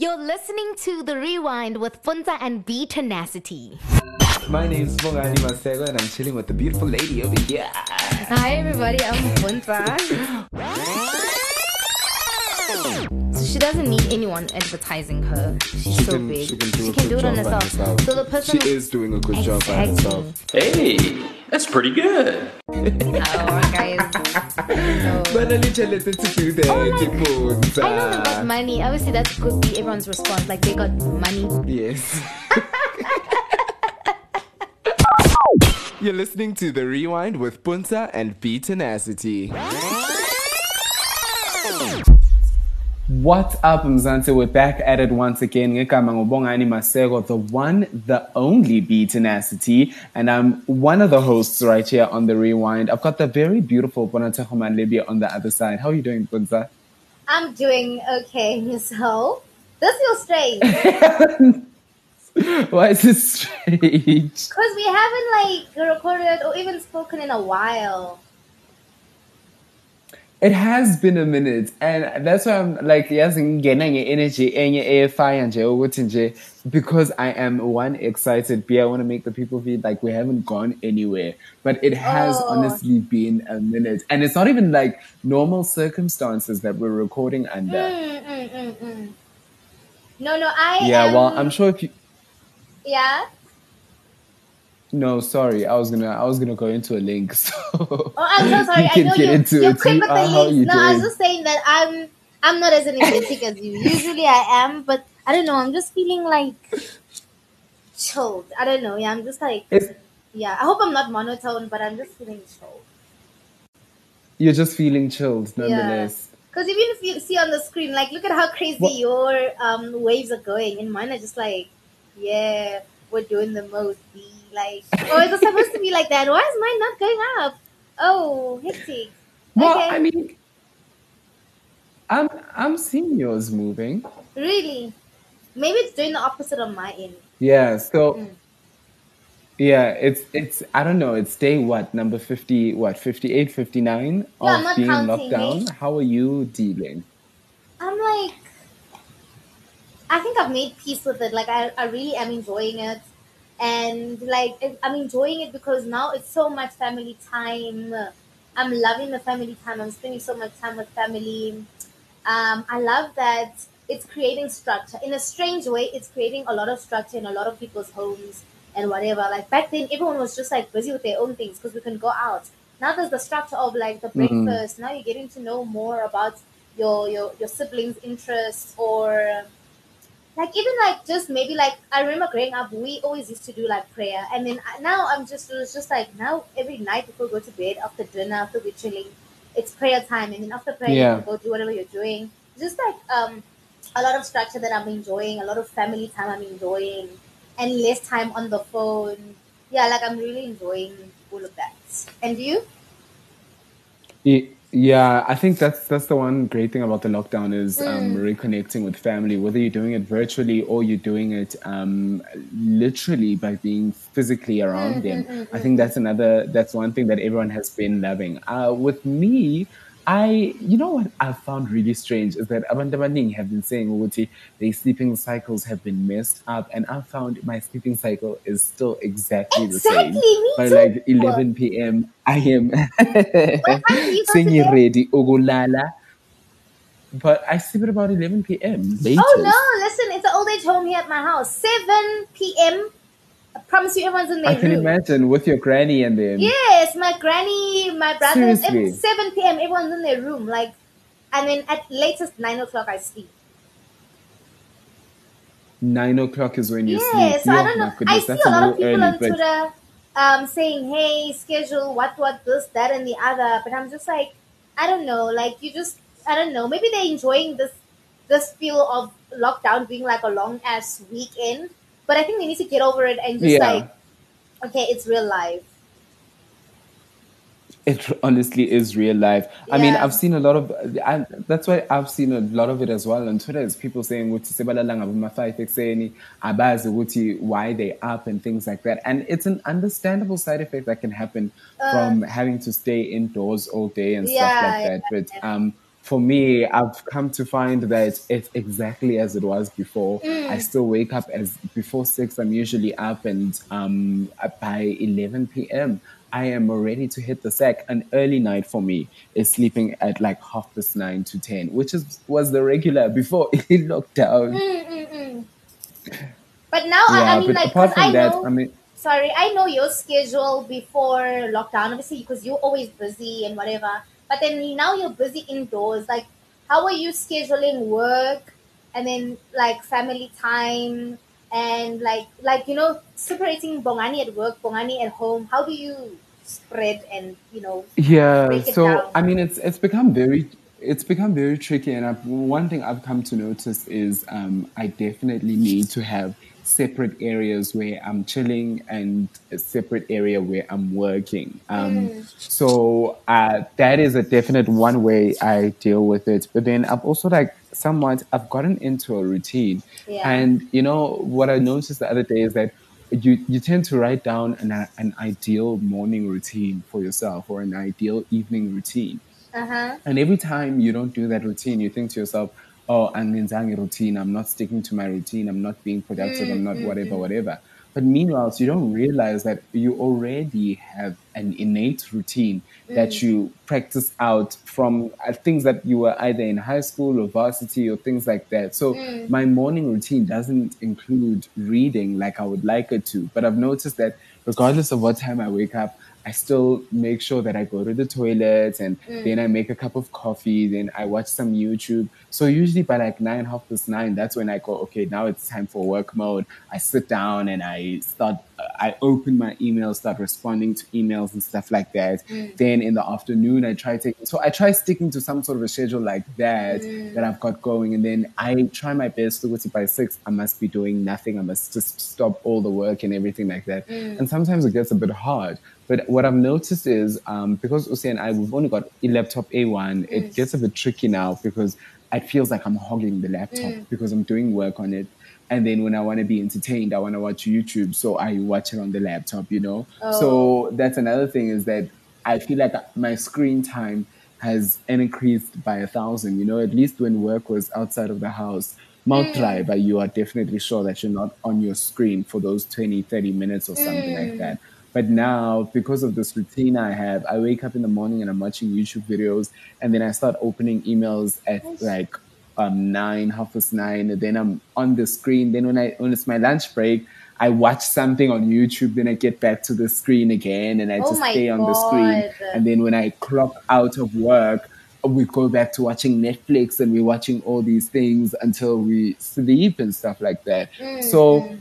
You're listening to The Rewind with Puntsa and B Tenacity. My name's Bongani Masego and I'm chilling with the beautiful lady over here. Hi everybody, I'm Puntsa. So she doesn't need anyone advertising her. She's She so can- big. she can do a good do it on job by herself. herself. So the person She is doing a good job by Exactly. herself. Hey, that's pretty good. Oh, guys. No. But I to do that, Oh, like- Tipunza. I know they got money. Obviously, that could be everyone's response. Like they got money. Yes. You're listening to The Rewind with Puntsa and B Tenacity. What's up, Mzansi? We're back at it once again. Ngegama ngubongani Masego, the one, the only B Tenacity, and I'm one of the hosts right here on the Rewind. I've got the very beautiful Bonateko Libya on the other side. How are you doing, Puntsa? I'm doing okay. Yourself? This feels strange Why is this strange? because we haven't like recorded or even spoken in a while. It has been a minute, and that's why I'm like, yes, getting energy, enye airfire nje ukuthi nje, because I am one excited. B, I want to make the people feel like we haven't gone anywhere, but it has Oh. honestly been a minute, and it's not even like normal circumstances that we're recording under. Mm, mm, mm, mm. No, no, I Yeah, am, well, I'm sure if you. Yeah. No, sorry, I was gonna, I was gonna go into a link. So Oh, I'm so sorry. I know get you. into You're it. quick with the links. you No, I was just saying that I'm I'm not as energetic as you. Usually I am, but I don't know. I'm just feeling like chilled. I don't know. Yeah, I'm just like It's, yeah. I hope I'm not monotone, but I'm just feeling chilled. you're just feeling chilled, nonetheless. Because even if you see on the screen, like, look at how crazy What- your um, waves are going, and mine are just like, yeah, we're doing the most. B. Like, oh, it's supposed to be like that. Why is mine not going up? Oh, hectic. Well, Okay. I mean, I'm I'm seeing yours moving. Really? Maybe it's doing the opposite on my end. Yeah. So Mm. yeah, it's it's I don't know. It's day what number fifty? What 58, 59 Yeah, of being counting, locked down. eh? How are you dealing? I'm like, I think I've made peace with it. Like, I, I really am enjoying it. And, like, it- I'm enjoying it because now it's so much family time. I'm loving the family time. I'm spending so much time with family. Um, I love that it's creating structure. In a strange way, it's creating a lot of structure in a lot of people's homes and whatever. Like, back then, everyone was just, like, busy with their own things because we can go out. Now there's the structure of, like, the Mhm. breakfast. Now you're getting to know more about your your your siblings' interests or like even like just maybe like I remember growing up we always used to do like prayer. And then I- now I'm just it was just like now every night before we go to bed after dinner after we're chilling it's prayer time. And then after prayer Yeah. you can go do whatever you're doing. Just like um a lot of structure that I'm enjoying a lot of family time I'm enjoying and less time on the phone. Yeah like I'm really enjoying all of that. And you? Ye- Yeah, I think that's that's the one great thing about the lockdown is um, Mm. reconnecting with family. Whether you're doing it virtually or you're doing it um, literally by being physically around Mm, them. mm, mm, I think that's another. That's one thing that everyone has been loving. Uh, with me, I you know what I found really strange is that abantu abaningi have been saying ukuthi their sleeping cycles have been messed up, and I found my sleeping cycle is still exactly the same. Exactly, me By too. like 11 p.m. I am What time do you go to singing bed? ready ukulala. But I sleep at about 11 p.m. Oh, latest. Oh no! Listen, it's an old age home here at my house. Seven p.m. I promise you, everyone's in their I can room. imagine with your granny and them. Yes, my granny, my brothers. Seriously? Every, Seven p.m. Everyone's in their room. Like, and then at latest nine o'clock I sleep. Nine o'clock is when you Yes, sleep. I don't know. goodness, I see a lot of people early, on Twitter um, saying, "Hey, schedule what, what, this, that, and the other." But I'm just like, I don't know. Like, you just, I don't know. Maybe they're enjoying this, this feel of lockdown being like a long ass weekend. But I think they need to get over it and just Yeah. like, okay, it's real life. it honestly is real life. I mean, I've seen a lot of, I, that's why I've seen a lot of it as well on Twitter. Is people saying ukuthi sebalalanga bama-five ekuseni abazi ukuthi why they up and things like that. And it's an understandable side effect that can happen from having to stay indoors all day and stuff Uh. Like that. But um, for me, I've come to find that it's exactly as it was before. I mm. still wake up as before six. I'm usually up, and um, by 11 p.m. I am ready to hit the sack. An early night for me is sleeping at like half past nine to ten, which is was the regular before lockdown. Mm, mm, but now, I, I mean, like, apart 'cause from I that, know. I mean, sorry, I know your schedule before lockdown, obviously, because you're always busy and whatever. But then now you're busy indoors. Like, how are you scheduling work and then like family time and like like you know separating Bongani at work, Bongani at home? How do you spread and you know Yeah, so? I mean, it's it's become very it's become very tricky, and I've, one thing I've come to notice is um, I definitely need to have separate areas where I'm chilling and a separate area where I'm working. Um, so uh, that is a definite one way I deal with it. But then I've also like somewhat I've gotten into a routine, Yeah. and you know what I noticed the other day is that you you tend to write down an an ideal morning routine for yourself or an ideal evening routine. Uh huh. And every time you don't do that routine, you think to yourself, oh, I'm in a routine. I'm not sticking to my routine. I'm not being productive. I'm not whatever, whatever. But meanwhile, you don't realize that you already have an innate routine that you practice out from uh, things that you were either in high school or varsity or things like that. So my morning routine doesn't include reading like I would like it to. But I've noticed that regardless of what time I wake up, I still make sure that I go to the toilet and mm. then I make a cup of coffee, then I watch some YouTube. So usually by like nine, half past nine, that's when I go, okay, now it's time for work mode. I sit down and I start, I open my emails, start responding to emails and stuff like that. Mm. Then in the afternoon, I try taking, so I try sticking to some sort of a schedule like that mm. that I've got going. And then I try my best to go to by six, I must be doing nothing. I must just stop all the work and everything like that. Mm. And sometimes it gets a bit hard. But what I've noticed is um, because Usi and I, we've only got a laptop A1, it gets a bit tricky now because it feels like I'm hogging the laptop because I'm doing work on it. And then when I want to be entertained, I want to watch YouTube. So I watch it on the laptop, you know? So oh. that's another thing is that I feel like my screen time has increased by a thousand, you know, at least when work was outside of the house. Mouth dry, but you are definitely sure that you're not on your screen for those 20, 30 minutes or something like mm. that. But now, because of this routine I have, I wake up in the morning and I'm watching YouTube videos, and then I start opening emails at like um, nine, half past nine, and then I'm on the screen. Then when I when it's my lunch break, I watch something on YouTube. Then I get back to the screen again, and I Oh just stay on the screen. And then when I clock out of work, we go back to watching Netflix, and we're watching all these things until we sleep and stuff like that. So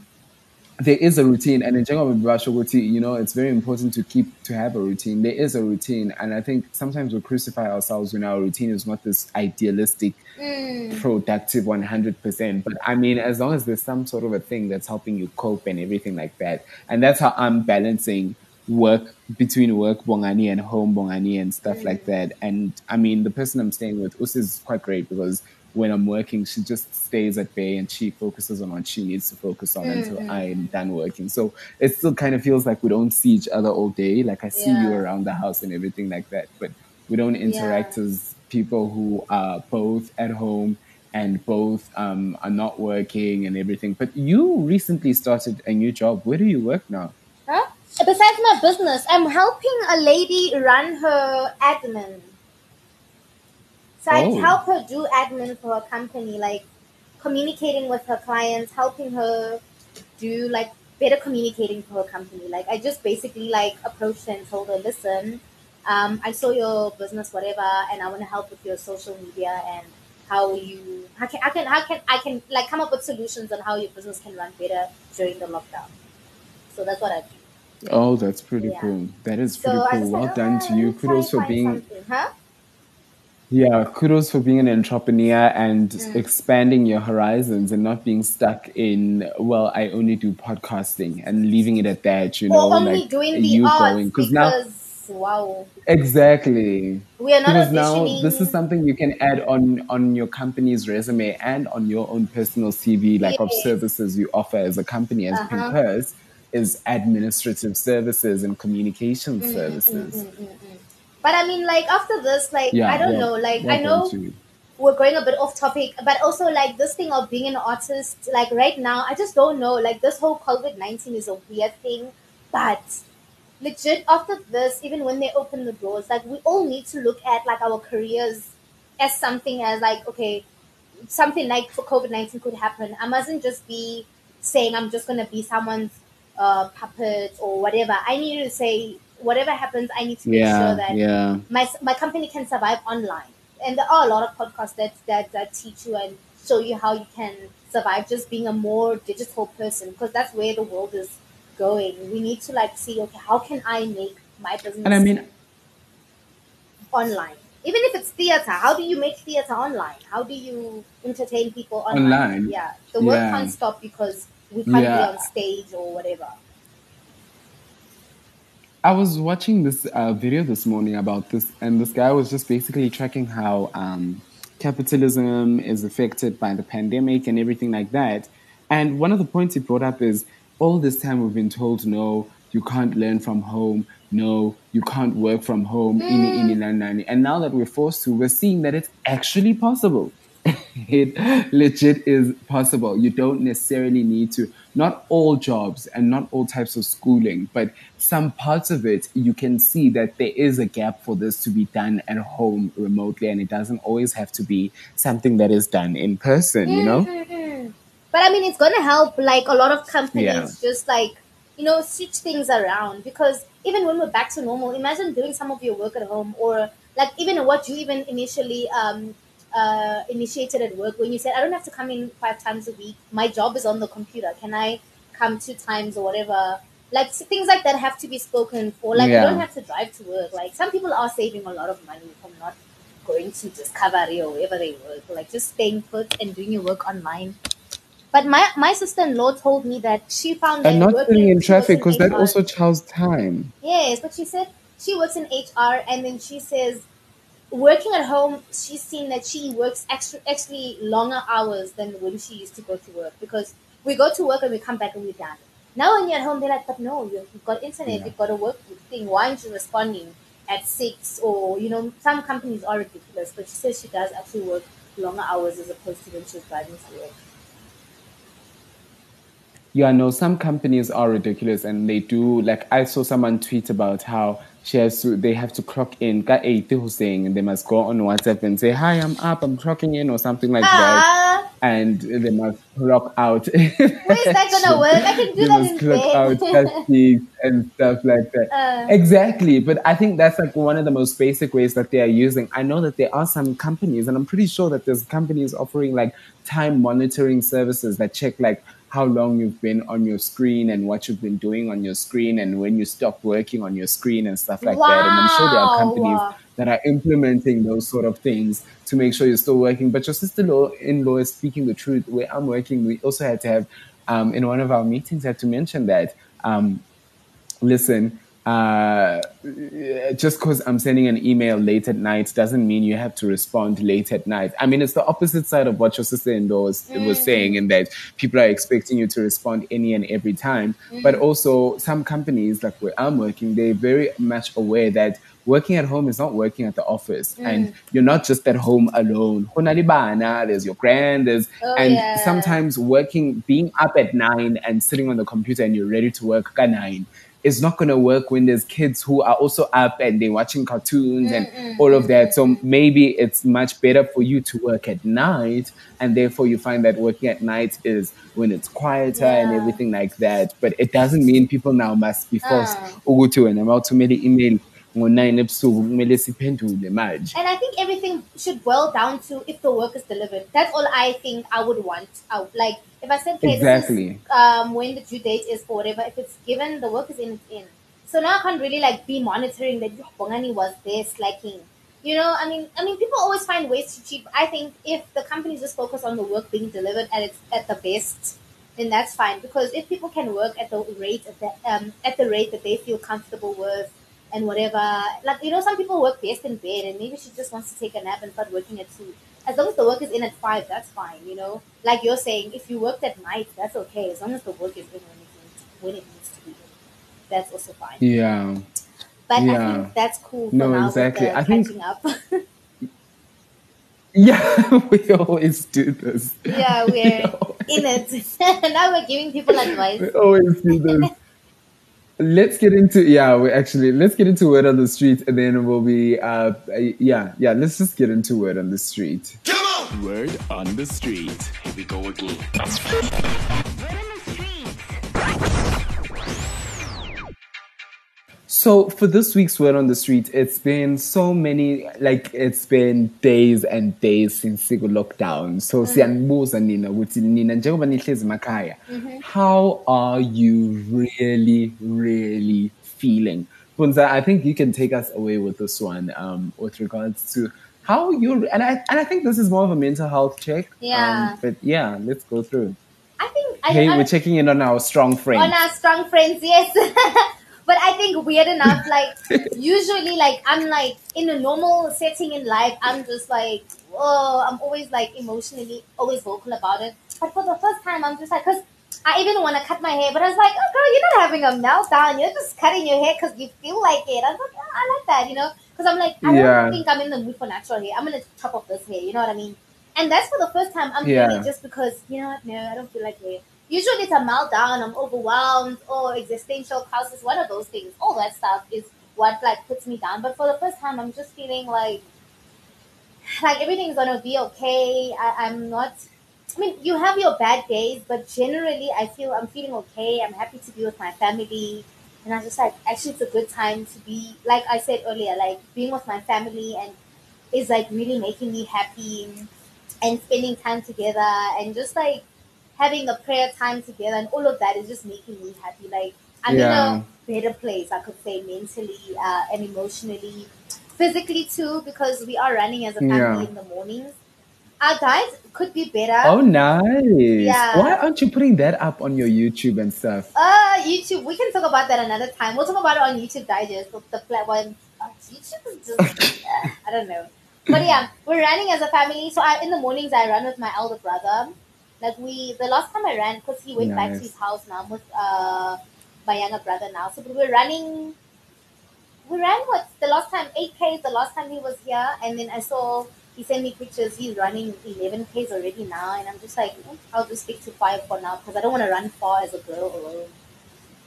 there is a routine and in general you know it's very important to keep to have a routine. There is a routine and i think sometimes we crucify ourselves when our routine is not this idealistic mm. productive 100% but i mean as long as there's some sort of a thing that's helping you cope and everything like that and that's how i'm balancing work between work bongani and home bongani and stuff like mm. that. And i mean the person i'm staying with us is quite great because when I'm working, she just stays at bay and she focuses on what she needs to focus on until I'm done working. So it still kind of feels like we don't see each other all day. Like I see you around the house and everything like that, but we don't interact Yeah. as people who are both at home and both um, are not working and everything. But you recently started a new job. Where do you work now? Huh? Besides my business, I'm helping a lady run her admin. So I Oh. help her do admin for her company, like communicating with her clients, helping her do like better communicating for her company. Like I just basically like approached her and told her, listen, um, I saw your business, whatever, and I want to help with your social media and how you how can I can how can I can like come up with solutions on how your business can run better during the lockdown. So that's what I do. Oh, that's pretty Yeah. cool. That is pretty I cool. Well like, done "Oh, to you. let me try Kudos for being huh? Yeah, kudos for being an entrepreneur and Mm. expanding your horizons and not being stuck in, well, I only do podcasting and leaving it at that, you know, only like doing the you arts going. because now, wow, exactly. we are not Because now this is something you can add on on your company's resume and on your own personal CV, like of services you offer as a company as Uh-huh. Pimpers, is administrative services and communication Mm, services. But I mean, like after this, like Yeah, I don't well, know, like I know done to you. we're going a bit off topic, but also like this thing of being an artist, like right now, I just don't know. Like this whole COVID nineteen is a weird thing, but legit after this, even when they open the doors, like we all need to look at like our careers as something as like okay, something like for COVID nineteen could happen. I mustn't just be saying I'm just gonna be someone's uh, puppet or whatever. I need to say whatever happens, I need to make Yeah, sure that yeah. my my company can survive online. And there are a lot of podcasts that, that, that teach you and show you how you can survive just being a more digital person because that's where the world is going. We need to like see okay, how can I make my business And I mean, online? Even if it's theater, how do you make theater online? How do you entertain people online? Online. Yeah, the work Yeah. can't stop because we can't Yeah. be on stage or whatever. I was watching this uh, video this morning about this, and this guy was just basically tracking how um, capitalism is affected by the pandemic and everything like that. And one of the points he brought up is all this time we've been told, no, you can't learn from home, no, you can't work from home, ini, ini, nani, nani. and now that we're forced to, we're seeing that it's actually possible. it legit is possible. You don't necessarily need to, not all jobs and not all types of schooling, but some parts of it, you can see that there is a gap for this to be done at home remotely, and it doesn't always have to be something that is done in person, you know? But I mean, it's gonna help like a lot of companies Yeah. just like you know switch things around because even when we're back to normal, imagine doing some of your work at home or like even what you even initially um, uh, initiated at work when you said I don't have to come in five times a week. My job is on the computer. Can I come two times or whatever? Like things like that have to be spoken for. Like Yeah. you don't have to drive to work. Like some people are saving a lot of money from not going to Discovery or wherever they work. Like just staying put and doing your work online. But my my sister in law told me that she found And not sitting in traffic because that also chows time. yes, but she said she works in HR and then she says working at home she's seen that she works extra actually longer hours than when she used to go to work because we go to work and we come back and we're done. Now when you're at home they're like, but no, you- you've got internet, Yeah. you've got a work thing. Why aren't you responding at six? Or you know, some companies are ridiculous, but she says she does actually work longer hours as opposed to when she was driving to work. Yeah, no, some companies are ridiculous and they do like I saw someone tweet about how she has to they have to clock in ka 8 saying and they must go on WhatsApp and say, Hi, I'm up, I'm clocking in or something like that. Ah, And they must clock out. Where is that gonna work? I can do they that must in clock out bed. test and stuff like that. Uh. exactly. But I think that's like one of the most basic ways that they are using. I know that there are some companies, and I'm pretty sure that there's companies offering like time monitoring services that check like how long you've been on your screen and what you've been doing on your screen and when you stop working on your screen and stuff like that. And I'm sure there are companies that are implementing those sort of things to make sure you're still working. But your sister-in-law is speaking the truth. Where I'm working, we also had to have um, in one of our meetings had to mention that. Um, listen, uh, just because I'm sending an email late at night doesn't mean you have to respond late at night. I mean, it's the opposite side of what your sister-in-law was, was saying, in that people are expecting you to respond any and every time. Mm. But also, some companies, like where I'm working, they're very much aware that working at home is not working at the office, mm. and you're not just at home alone. There's your grand, there's Oh, and yeah. sometimes working, being up at nine and sitting on the computer and you're ready to work at nine is not going to work when there's kids who are also up and they're watching cartoons and all of that. So maybe it's much better for you to work at night, and therefore you find that working at night is when it's quieter and everything like that. But it doesn't mean people now must be forced Ah. ukuthi wena mawuthumela email ngo-9 ebusuku kumele siphendule manje. And I think everything should boil down to if the work is delivered. That's all I think I would want. Would, like if I said, okay, Exactly. is um, when the due date is for whatever. If it's given, the work is in. It's in. So now I can't really like be monitoring that "Yo, Bongani was there slacking. You know, I mean, I mean, people always find ways to cheat. I think if the companies just focus on the work being delivered at its at the best, then that's fine. Because if people can work at the rate at the um, at the rate that they feel comfortable with, and whatever, like you know, some people work best in bed, and maybe she just wants to take a nap and start working at two. As long as the work is in at five, that's fine. You know, like you're saying, if you worked at night, that's okay. As long as the work is in when it needs, when it needs to be in, that's also fine. Yeah. but I think that's cool. No, exactly. I think- up. Yeah, we always do this. yeah, we're in it. now we're giving people advice. We always do this. Let's get into yeah. We actually let's get into word on the street, and then we'll be uh yeah yeah. Let's just get into word on the street. come on Word on the street. Here we go again. So for this week's word on the street, it's been so many like it's been days and days since siku lockdown. So siyanbuza nina ukuthi nina njengoba nihlezi emakhaya, how are you really really feeling? Puntsa, I think you can take us away with this one um, with regards to how you and I and I think this is more of a mental health check. Yeah. Um, but yeah, let's go through. I think I, Hey, I, we're checking in on our strong friends. on our strong friends, yes. but I think weird enough, like usually, like I'm like in a normal setting in life, I'm just like, oh, I'm always like emotionally always vocal about it. But for the first time, I'm just like, cause I even want to cut my hair, but I was like, oh girl, you're not having a meltdown. You're just cutting your hair because you feel like it. I was like, oh, I like that, you know, because I'm like, I Yeah. don't think I'm in the mood for natural hair. I'm gonna chop off this hair. You know what I mean? And that's for the first time I'm Yeah. doing it just because, you know what, no, I don't feel like it. Usually it's a meltdown, I'm overwhelmed, or existential crisis, one of those things. All that stuff is what like puts me down. But for the first time I'm just feeling like like everything's gonna be okay. I, I'm not I mean, you have your bad days, but generally I feel I'm feeling okay. I'm happy to be with my family. And I was just like, actually it's a good time to be like I said earlier, like being with my family and is like really making me happy and spending time together and just like having a prayer time together and all of that is just making me happy. Like I'm Yeah. in a better place, I could say mentally uh, and emotionally, physically too, because we are running as a family Yeah. in the mornings. Our diet could be better. Oh, nice. Yeah. Why aren't you putting that up on your YouTube and stuff? Uh, YouTube. We can talk about that another time. We'll talk about it on YouTube Digest. The, platform. Uh, YouTube is just. uh, I don't know. But yeah, we're running as a family. So I, in the mornings, I run with my elder brother. Like we, the last time I ran, because he went back to his house now with uh my younger brother now. So we were running. We ran what the last time eight k. The last time he was here, and then I saw he sent me pictures. He's running eleven k's already now, and I'm just like, "Mm, I'll just stick to five for now because I don't want to run far as a girl alone.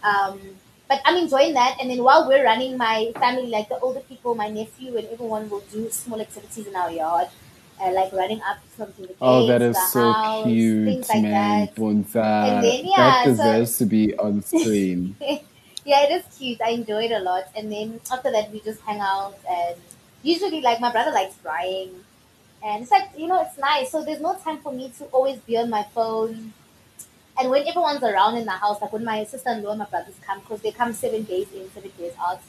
Um, but I'm enjoying that. And then while we're running, my family, like the older people, my nephew, and everyone will do small activities in our yard, uh, like running up something. The Oh, that is so house, cute, like man. that. And then, yeah, that so- deserves to be on screen. yeah, it is cute. I enjoy it a lot. And then after that, we just hang out. And usually, like, my brother likes drawing. And it's like, you know, it's nice. So there's no time for me to always be on my phone. And when everyone's around in the house, like when my sister in law and my brothers come, because they come seven days in, seven days out,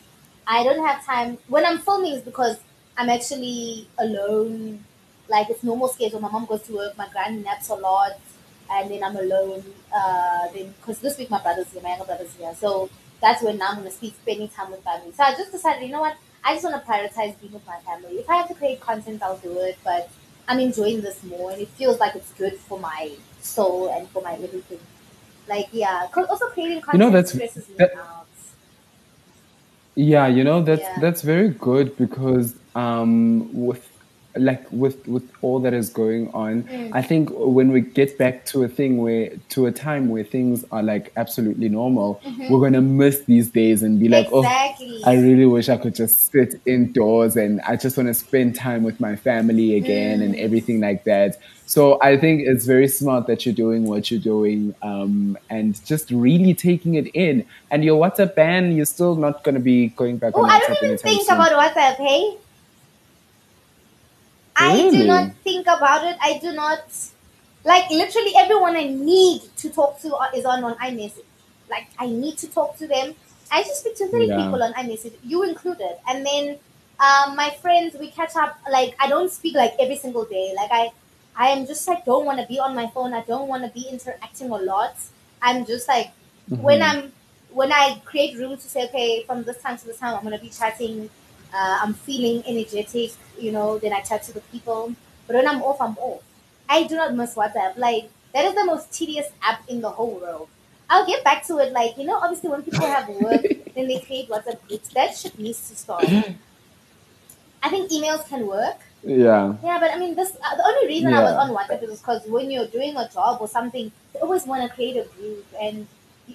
I don't have time. When I'm filming, is because I'm actually alone. Like, it's normal schedule. My mom goes to work, my grand naps a lot and then I'm alone. Uh, then because this week my brother's here, my younger brother's here, so that's when now I'm gonna be spending time with family. So I just decided, you know what? I just want to prioritize being with my family. If I have to create content, I'll do it. But I'm enjoying this more, and it feels like it's good for my soul and for my everything. Like yeah, 'cause also creating content know, that's- stresses me that- out. Yeah, you know that's Yeah. that's very good because um with like with with all that is going on, Mm. I think when we get back to a thing where to a time where things are like absolutely normal, we're gonna miss these days and be like, oh, Mm-hmm. I really wish I could just sit indoors and I just want to spend time with my family again and Mm. everything like that. So I think it's very smart that you're doing what you're doing um, and just really taking it in. And your WhatsApp ban, you're still not going to be going back Oh, on I don't even think soon. about WhatsApp, hey? I do not think about it. I do not like literally everyone I need to talk to is on on iMessage. Like I need to talk to them. I just speak to three Yeah. people on iMessage, you included, and then um, my friends we catch up. Like I don't speak like every single day. Like I, I am just like don't want to be on my phone. I don't want to be interacting a lot. I'm just like when I'm when I create room to say okay from this time to this time I'm gonna be chatting. Uh, I'm feeling energetic, you know. Then I chat to the people. But when I'm off, I'm off. I do not miss WhatsApp. Like that is the most tedious app in the whole world. I'll get back to it. Like you know, obviously when people have work, then they create WhatsApp groups. That shit needs to stop. I think emails can work. Yeah. Yeah, but I mean, this uh, the only reason I was on WhatsApp is because when you're doing a job or something, you always want to create a group, and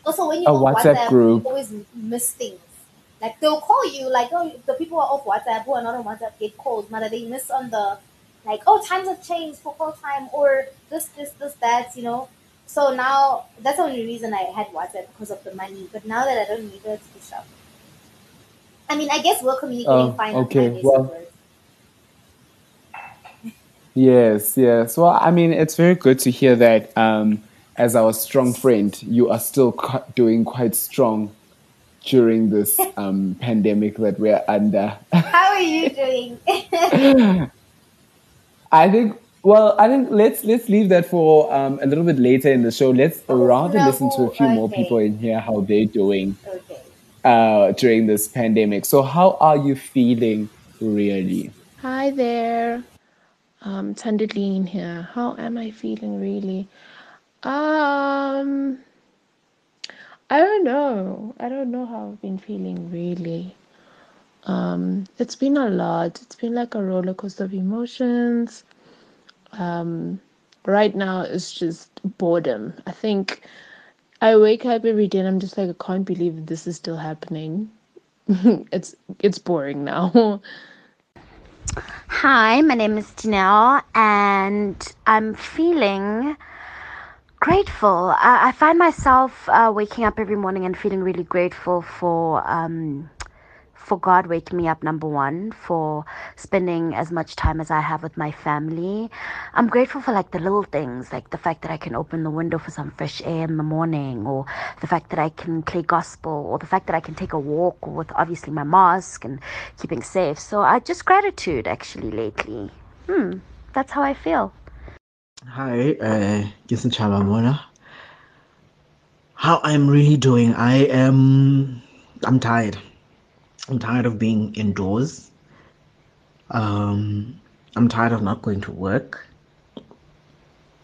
also when you're A on WhatsApp WhatsApp, group. you always miss things. Like they'll call you, like oh, the people are off WhatsApp who are not on WhatsApp get calls, but they miss on the like oh times have changed for call time or this this this that you know. So now that's the only reason I had WhatsApp because of the money. But now that I don't need it, it's shop. I mean, I guess we're communicating Oh, fine okay, well- Yes, yes. Well, I mean, it's very good to hear that um, as our strong friend, you are still doing quite strong during this um, pandemic that we're under. How are you doing? I think. Well, I think let's let's leave that for um, a little bit later in the show. Let's Oh, rather no, listen to a few more people in here how they're doing okay. uh, during this pandemic. So, how are you feeling, really? Hi there. Um, Tandaline here. How am I feeling really? Um, I don't know. I don't know how I've been feeling really. Um, it's been a lot. It's been like a roller coaster of emotions. Um, right now it's just boredom. I think I wake up every day and I'm just like, I can't believe this is still happening. it's it's boring now. Hi, my name is Janelle, and I'm feeling grateful. I, I find myself uh, waking up every morning and feeling really grateful for um, for God waking me up. Number one, for spending as much time as I have with my family. I'm grateful for like the little things, like the fact that I can open the window for some fresh air in the morning, or the fact that I can play gospel, or the fact that I can take a walk with obviously my mask and keeping safe. So I just gratitude actually lately. Hmm, that's how I feel. Hi, uh, Chabamona. How I'm really doing? I am. I'm tired. I'm tired of being indoors. Um, I'm tired of not going to work.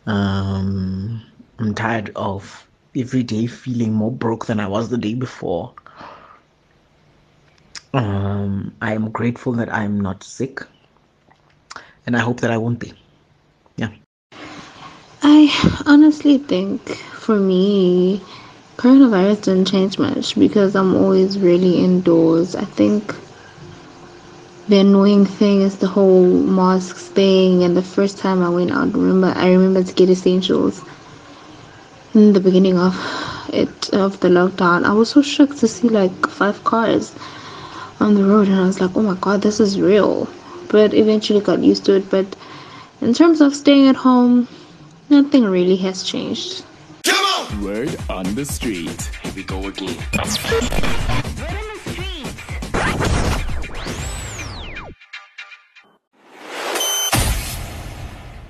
Um, I'm tired of every day feeling more broke than I was the day before. Um, I am grateful that I'm not sick, and I hope that I won't be. I honestly think for me, coronavirus didn't change much because I'm always really indoors. I think the annoying thing is the whole masks thing. And the first time I went out, remember, I remember to get essentials in the beginning of it of the lockdown. I was so shocked to see like five cars on the road, and I was like, oh my god, this is real. But eventually got used to it. But in terms of staying at home, Nothing really has changed. Word on the street. Here we go again.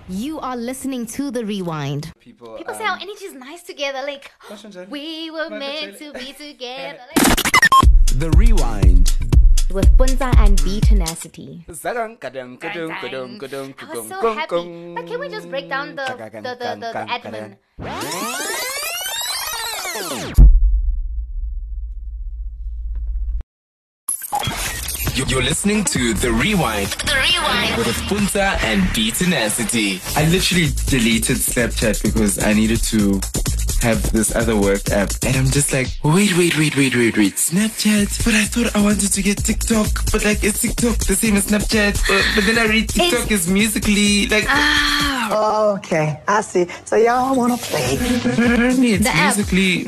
You are listening to the rewind. People, People say um, our energy is nice together. Like we were meant to be together. The rewind. With Puntsa and B Tenacity. I was so happy. But can we just break down the the the, the, the admin? You- You're listening to The Rewind. The Rewind. With Puntsa and B Tenacity. I literally deleted Snapchat because I needed to have this other work app. And I'm just like, wait, wait, wait, wait, wait, wait. Snapchat? But I thought I wanted to get TikTok. But like, is TikTok the same as Snapchat? Uh, but then I read TikTok is Musical.ly like. Oh, okay, I see. So y'all want to play? Apparently, it's The app.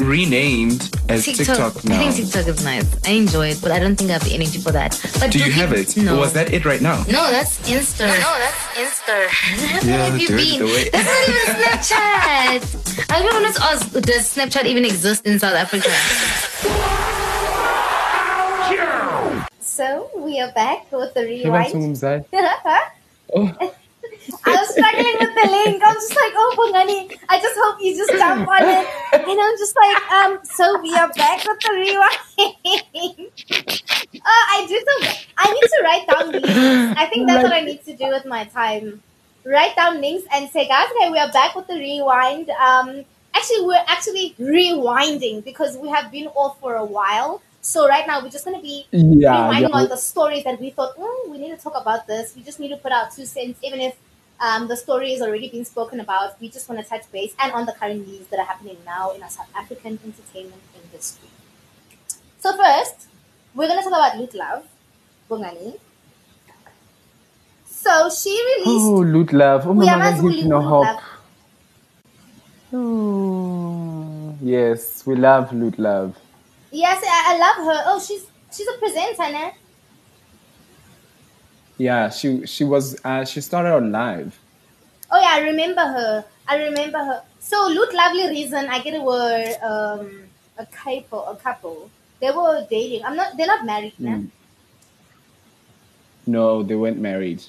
renamed as TikTok, now. I think TikTok is nice. I enjoy it, but I don't think I have the energy for that. But Do you have it? No. Was that it right now? No, that's Insta. No, that's Insta. Yeah, Where have you do been? way- That's not even Snapchat. I don't want to ask, does Snapchat even exist in South Africa? So we are back with the Hey, that's rewind. Umzai. Oh, I was struggling with the link. I'm just like, oh, Bongani, I just hope you just jump on it. And I'm just like, um, so we are back with the rewind. uh, I do so. I need to write down links. I think that's what I need to do with my time. Write down links and say, guys, okay, we are back with the rewind. Um, actually we're actually rewinding because we have been off for a while. So right now we're just gonna be Yeah, rewinding yeah. on the stories that we thought, oh, we need to talk about this. We just need to put out two cents, even if um, the story has already been spoken about. We just want to touch base and on the current news that are happening now in our South African entertainment industry. So first, we're gonna talk about Loot Love, Bongani. So she released Oh, Loot Love. Oh, my God, uli- no Loot hope. Oh, yes, we love Loot Love. Yes, I, I love her. Oh, she's she's a presenter, ne? Yeah, she she was uh, she started on live. Oh yeah, I remember her. I remember her. So Loot Love and Reason, I get it were um a couple a couple. They were dating. I'm not they're not married now. Mm. No, they weren't married.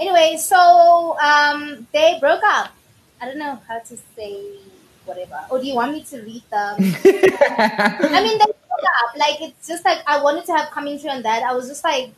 Anyway, so um they broke up. I don't know how to say whatever. Or do you want me to read them? I mean they broke up. Like it's just like I wanted to have commentary on that. I was just like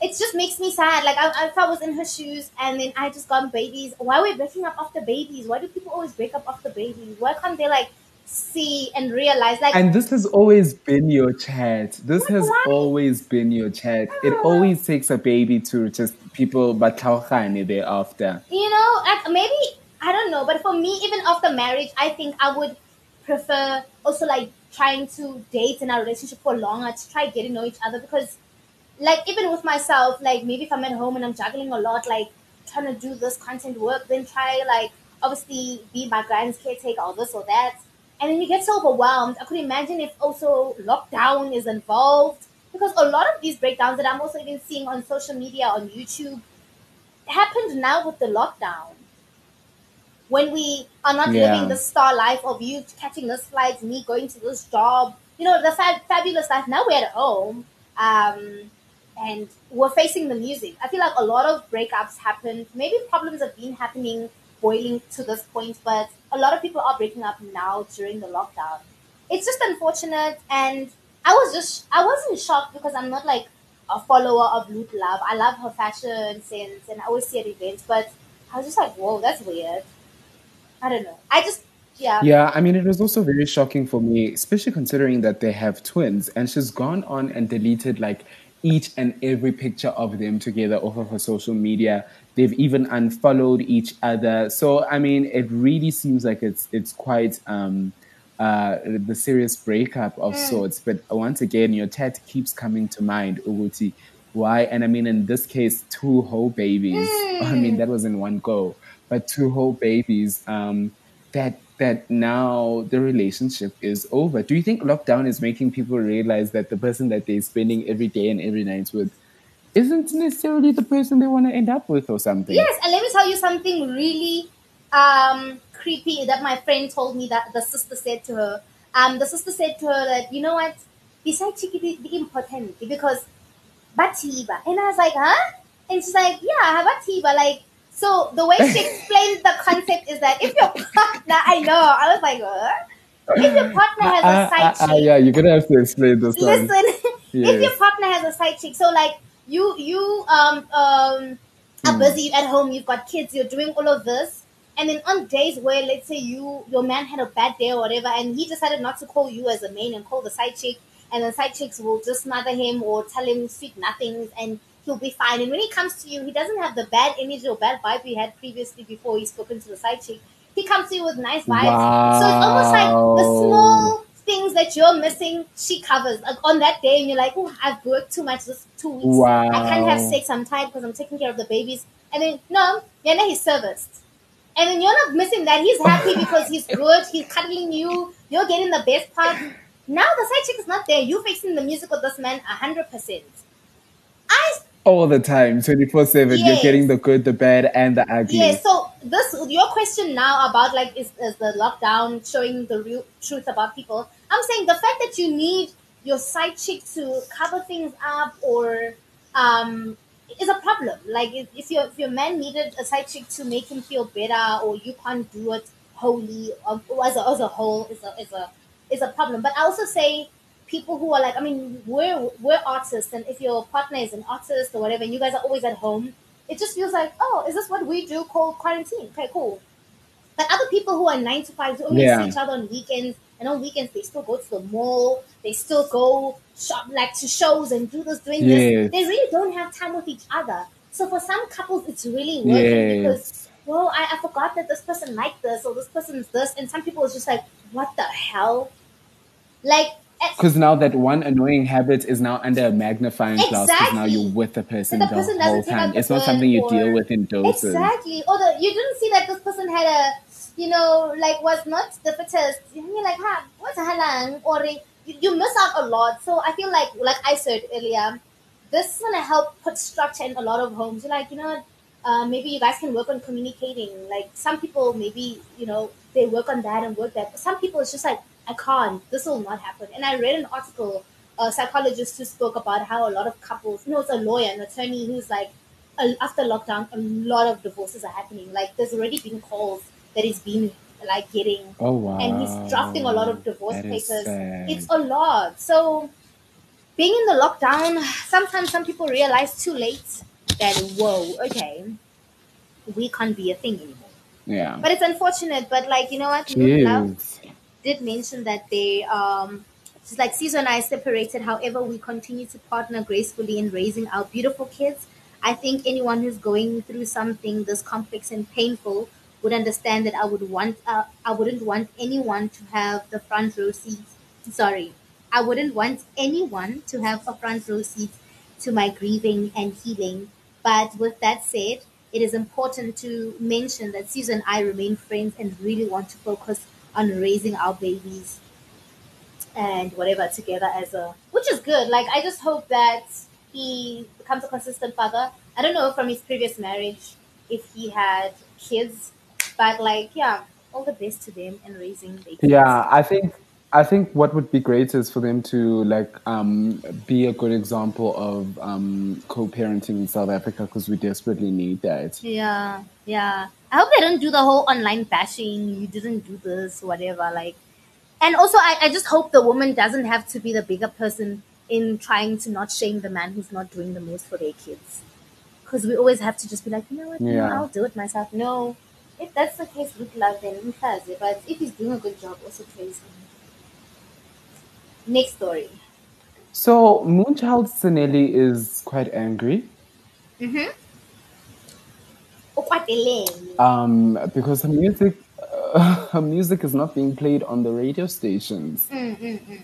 it just makes me sad. Like I, if I was in her shoes and then I just got babies, why are we breaking up after babies? Why do people always break up after babies? Why can't they like see and realize like And this has always been your chat. This has always been your chat. It always takes a baby to just people but thereafter. you know, like maybe I don't know, but for me, even after marriage, I think I would prefer also like trying to date in a relationship for longer to try getting to know each other because like even with myself, like maybe if I'm at home and I'm juggling a lot, like trying to do this content work, then try like obviously be my grand's caretaker or this or that. And then you get so overwhelmed. I could imagine if also lockdown is involved. Because a lot of these breakdowns that I'm also even seeing on social media, on YouTube, happened now with the lockdown. When we are not Yeah. living the star life of you catching this flight, me going to this job, you know, the fab- fabulous life. Now we're at home um, and we're facing the music. I feel like a lot of breakups happened. Maybe problems have been happening, boiling to this point, but a lot of people are breaking up now during the lockdown. It's just unfortunate, and I was just I wasn't shocked because I'm not like a follower of Loot Love. I love her fashion sense, and I always see at events, but I was just like, whoa, that's weird. I don't know. I just yeah. Yeah, I mean, it was also very shocking for me, especially considering that they have twins. And she's gone on and deleted like each and every picture of them together off of her social media. They've even unfollowed each other. So, I mean, it really seems like it's it's quite um, uh, the serious breakup of Mm. sorts. But once again, your chat keeps coming to mind, Uguti. Why? And I mean, in this case, two whole babies. I mean, that was in one go, but two whole babies. Um, that that now the relationship is over. Do you think lockdown is making people realize that the person that they're spending every day and every night with isn't necessarily the person they want to end up with or something? Yes, and let me tell you something really um, creepy that my friend told me that the sister said to her. Um, the sister said to her that you know what, besides chicky the important because batiba, and I was like, huh? And she's like, yeah, batiba, like. So the way she explained the concept is that if your partner, I know, I was like? If your partner has Ah, a side ah, ah, chick, yeah, you're gonna have to explain this listen if your partner has a side chick so like you you um um are Mm. busy at home you've got kids you're doing all of this and then on days where let's say you your man had a bad day or whatever and he decided not to call you as a main and call the side chick and the side chicks will just smother him or tell him sweet nothings and he'll be fine and when he comes to you he doesn't have the bad energy or bad vibe he had previously before he's spoken to the side chick he comes to you with nice vibes so it's almost like the small things that you're missing, she covers. Like on that day, and you're like, oh, I've worked too much this two weeks. I can't have sex. I'm tired because I'm taking care of the babies. And then, no, yeah, no, he's serviced. And then you're not missing that. He's happy because he's good. He's cuddling you. You're getting the best part. Now the side chick is not there. You're fixing the music with this man 100%. I All the time, 24 7. You're getting the good, the bad, and the ugly. Yeah, so this your question now about like is, is the lockdown showing the real truth about people? I'm saying the fact that you need your side chick to cover things up or um is a problem. Like if, if your if your man needed a side chick to make him feel better or you can't do it wholly or, or as a as a whole is a is a is a problem. But I also say people who are like I mean we're we're artists and if your partner is an artist or whatever and you guys are always at home it just feels like, oh, is this what we do called quarantine? Okay, cool. But other people who are nine to five who only Yeah. see each other on weekends, and on weekends they still go to the mall, they still go shop like to shows and do this, doing Yes. this. They really don't have time with each other. So for some couples, it's really working because well, I, I forgot that this person liked this or this person's this, and some people is just like, what the hell? Like, Because now that one annoying habit is now under a magnifying glass because now you're with the person the the, person whole doesn't take out time. It's not something you or- deal with in doses. Exactly. Or the, you didn't see that this person had a, you know, like was not the fittest. And you're like, huh, what's halang? Or you, you miss out a lot. So I feel like, like I said earlier, this is gonna help put structure in a lot of homes. You're like, you know? Uh, maybe you guys can work on communicating. Like some people, maybe you know, they work on that and work that. But some people, it's just like, I can't. This will not happen. And I read an article, a psychologist who spoke about how a lot of couples, no, it's a lawyer, an attorney who's like, after lockdown, a lot of divorces are happening. Like there's already been calls that he's been like getting, Oh wow. and he's drafting a lot of divorce That papers. It's a lot. So being in the lockdown, sometimes some people realize too late that whoa, okay, we can't be a thing anymore. Yeah. But it's unfortunate. But like you know what, Love. Did mention that they um just like Sizwe and I separated. However, we continue to partner gracefully in raising our beautiful kids. I think anyone who's going through something this complex and painful would understand that I would want uh, I wouldn't want anyone to have the front row seat. Sorry, I wouldn't want anyone to have a front row seat to my grieving and healing. But with that said, it is important to mention that Sizwe and I remain friends and really want to focus on raising our babies and whatever together as a which is good. Like I just hope that he becomes a consistent father. I don't know from his previous marriage if he had kids, but like yeah, all the best to them and raising kids. Yeah, I think I think what would be great is for them to like um, be a good example of um, co-parenting in South Africa because we desperately need that. Yeah, yeah. I hope they don't do the whole online bashing. You didn't do this, whatever. Like, and also, I, I just hope the woman doesn't have to be the bigger person in trying to not shame the man who's not doing the most for their kids. Because we always have to just be like, you know what, Yeah. I'll do it myself. No, if that's the case with love, then mkaze. But if he's doing a good job, also praise him. Next story. So Moonchild Sanelly is quite angry Mm-hmm. Um, because her music uh, her music is not being played on the radio stations. Mm, mm, mm.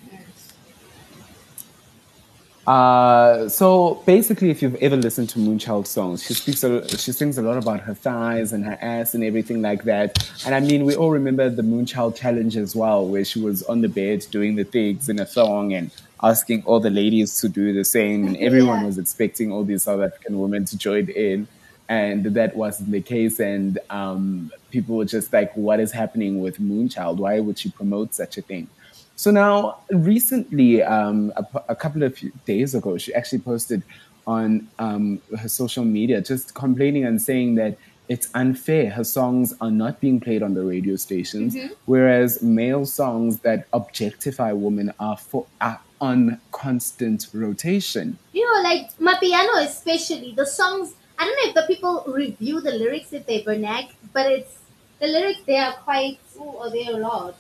Uh, so basically, if you've ever listened to Moonchild songs, she speaks, a, she sings a lot about her thighs and her ass and everything like that. And I mean, we all remember the Moonchild challenge as well, where she was on the bed doing the things in a thong and asking all the ladies to do the same, and everyone Yeah. was expecting all these South African women to join in, and that wasn't the case. And um, people were just like, "What is happening with Moonchild? Why would she promote such a thing?" So now, recently, um, a, a couple of days ago, she actually posted on um, her social media just complaining and saying that it's unfair. Her songs are not being played on the radio stations, Mhm. whereas male songs that objectify women are for are on constant rotation. You know, like Amapiano, especially the songs. I don't know if the people review the lyrics if they vernac, but it's the lyrics. They are quite. Ooh, or they're a lot.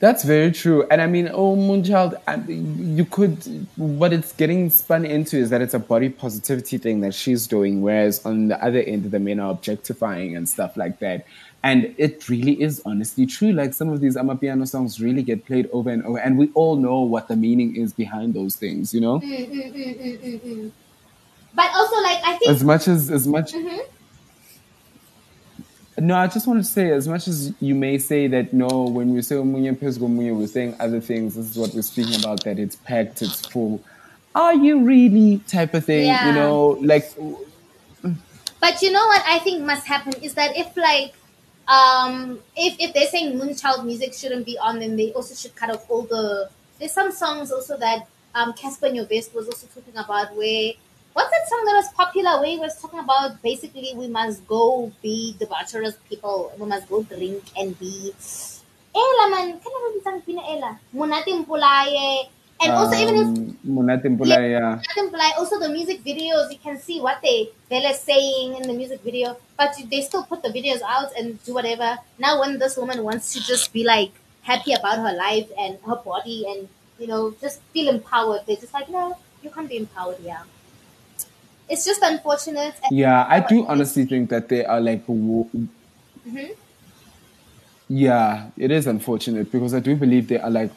That's very true. And I mean, oh, Moonchild, you could, what it's getting spun into is that it's a body positivity thing that she's doing, whereas on the other end, the men are objectifying and stuff like that. And it really is honestly true. Like some of these Amapiano songs really get played over and over, and we all know what the meaning is behind those things, you know? Mm, mm, mm, mm, mm, mm. But also, like I think. As much as, as much, Mhm. No, I just want to say, as much as you may say that no, when we say Omunye Phezu Komunye, we're saying other things. This is what we're speaking about. That it's packed, it's full. Are you really type of thing? Yeah. You know, like But you know what I think must happen is that if like um if if they're saying Moonchild music shouldn't be on, then they also should cut off all the. There's some songs also that um Cassper Nyovest was also talking about where. What's that song that was popular where he was talking about basically we must go be debaucherous people, we must go drink and be Ela man, kailan pina Ela? Munati mpulaye, And also even if Um, Monate Mpula, yeah. But, also the music videos, you can see what they they're saying in the music video, but they still put the videos out and do whatever. Now, when this woman wants to just be like happy about her life and her body and you know just feel empowered, they're just like, no, you can't be empowered. Yeah, it's just unfortunate. Yeah, I do honestly think that they are like, Mhm. Yeah, it is unfortunate because I do believe they are like,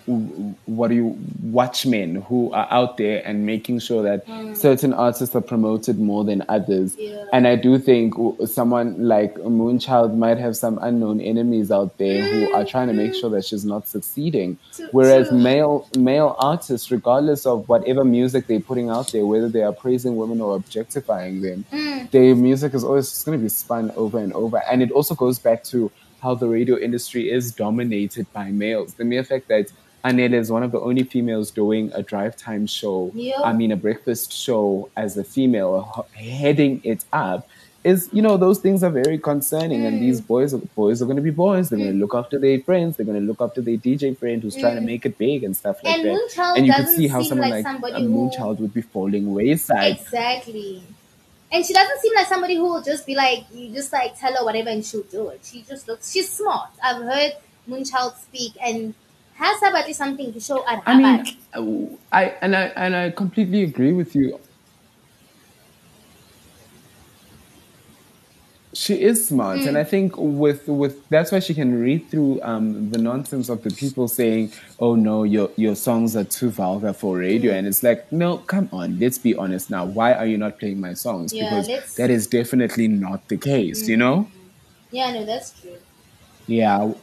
what do you, watchmen who are out there and making sure that Mm. certain artists are promoted more than others. Yeah. And I do think someone like Moonchild might have some unknown enemies out there who are trying to make sure that she's not succeeding. True- Whereas true. male male artists, regardless of whatever music they're putting out there, whether they are praising women or objectifying them, Mm. their music is always going to be spun over and over. And it also goes back to how the radio industry is dominated by males. The mere fact that Anel is one of the only females doing a drive time show, Yeah. I mean, a breakfast show as a female heading it up. Is you know those things are very concerning, and these boys boys are going to be boys. They're going to look after their friends. They're going to look after their DJ friend who's trying to Mm. make it big and stuff like And that. Moonchild and you can see how someone like like, a who- Moonchild would be falling wayside. Exactly. And she doesn't seem like somebody who will just be like, you just like tell her whatever and she'll do it. She just looks, she's smart. I've heard Moonchild speak and has about something to show at I mean, I and I and I completely agree with you. She is smart, and I mm. think with with that's why she can read through um, the nonsense of the people saying, "Oh no, your your songs are too vulgar for radio," mm. and it's like, no, come on, let's be honest now. Why are you not playing my songs? Yeah, because let's- that is definitely not the case. You mm. know? Yeah, no, that's true. Yeah.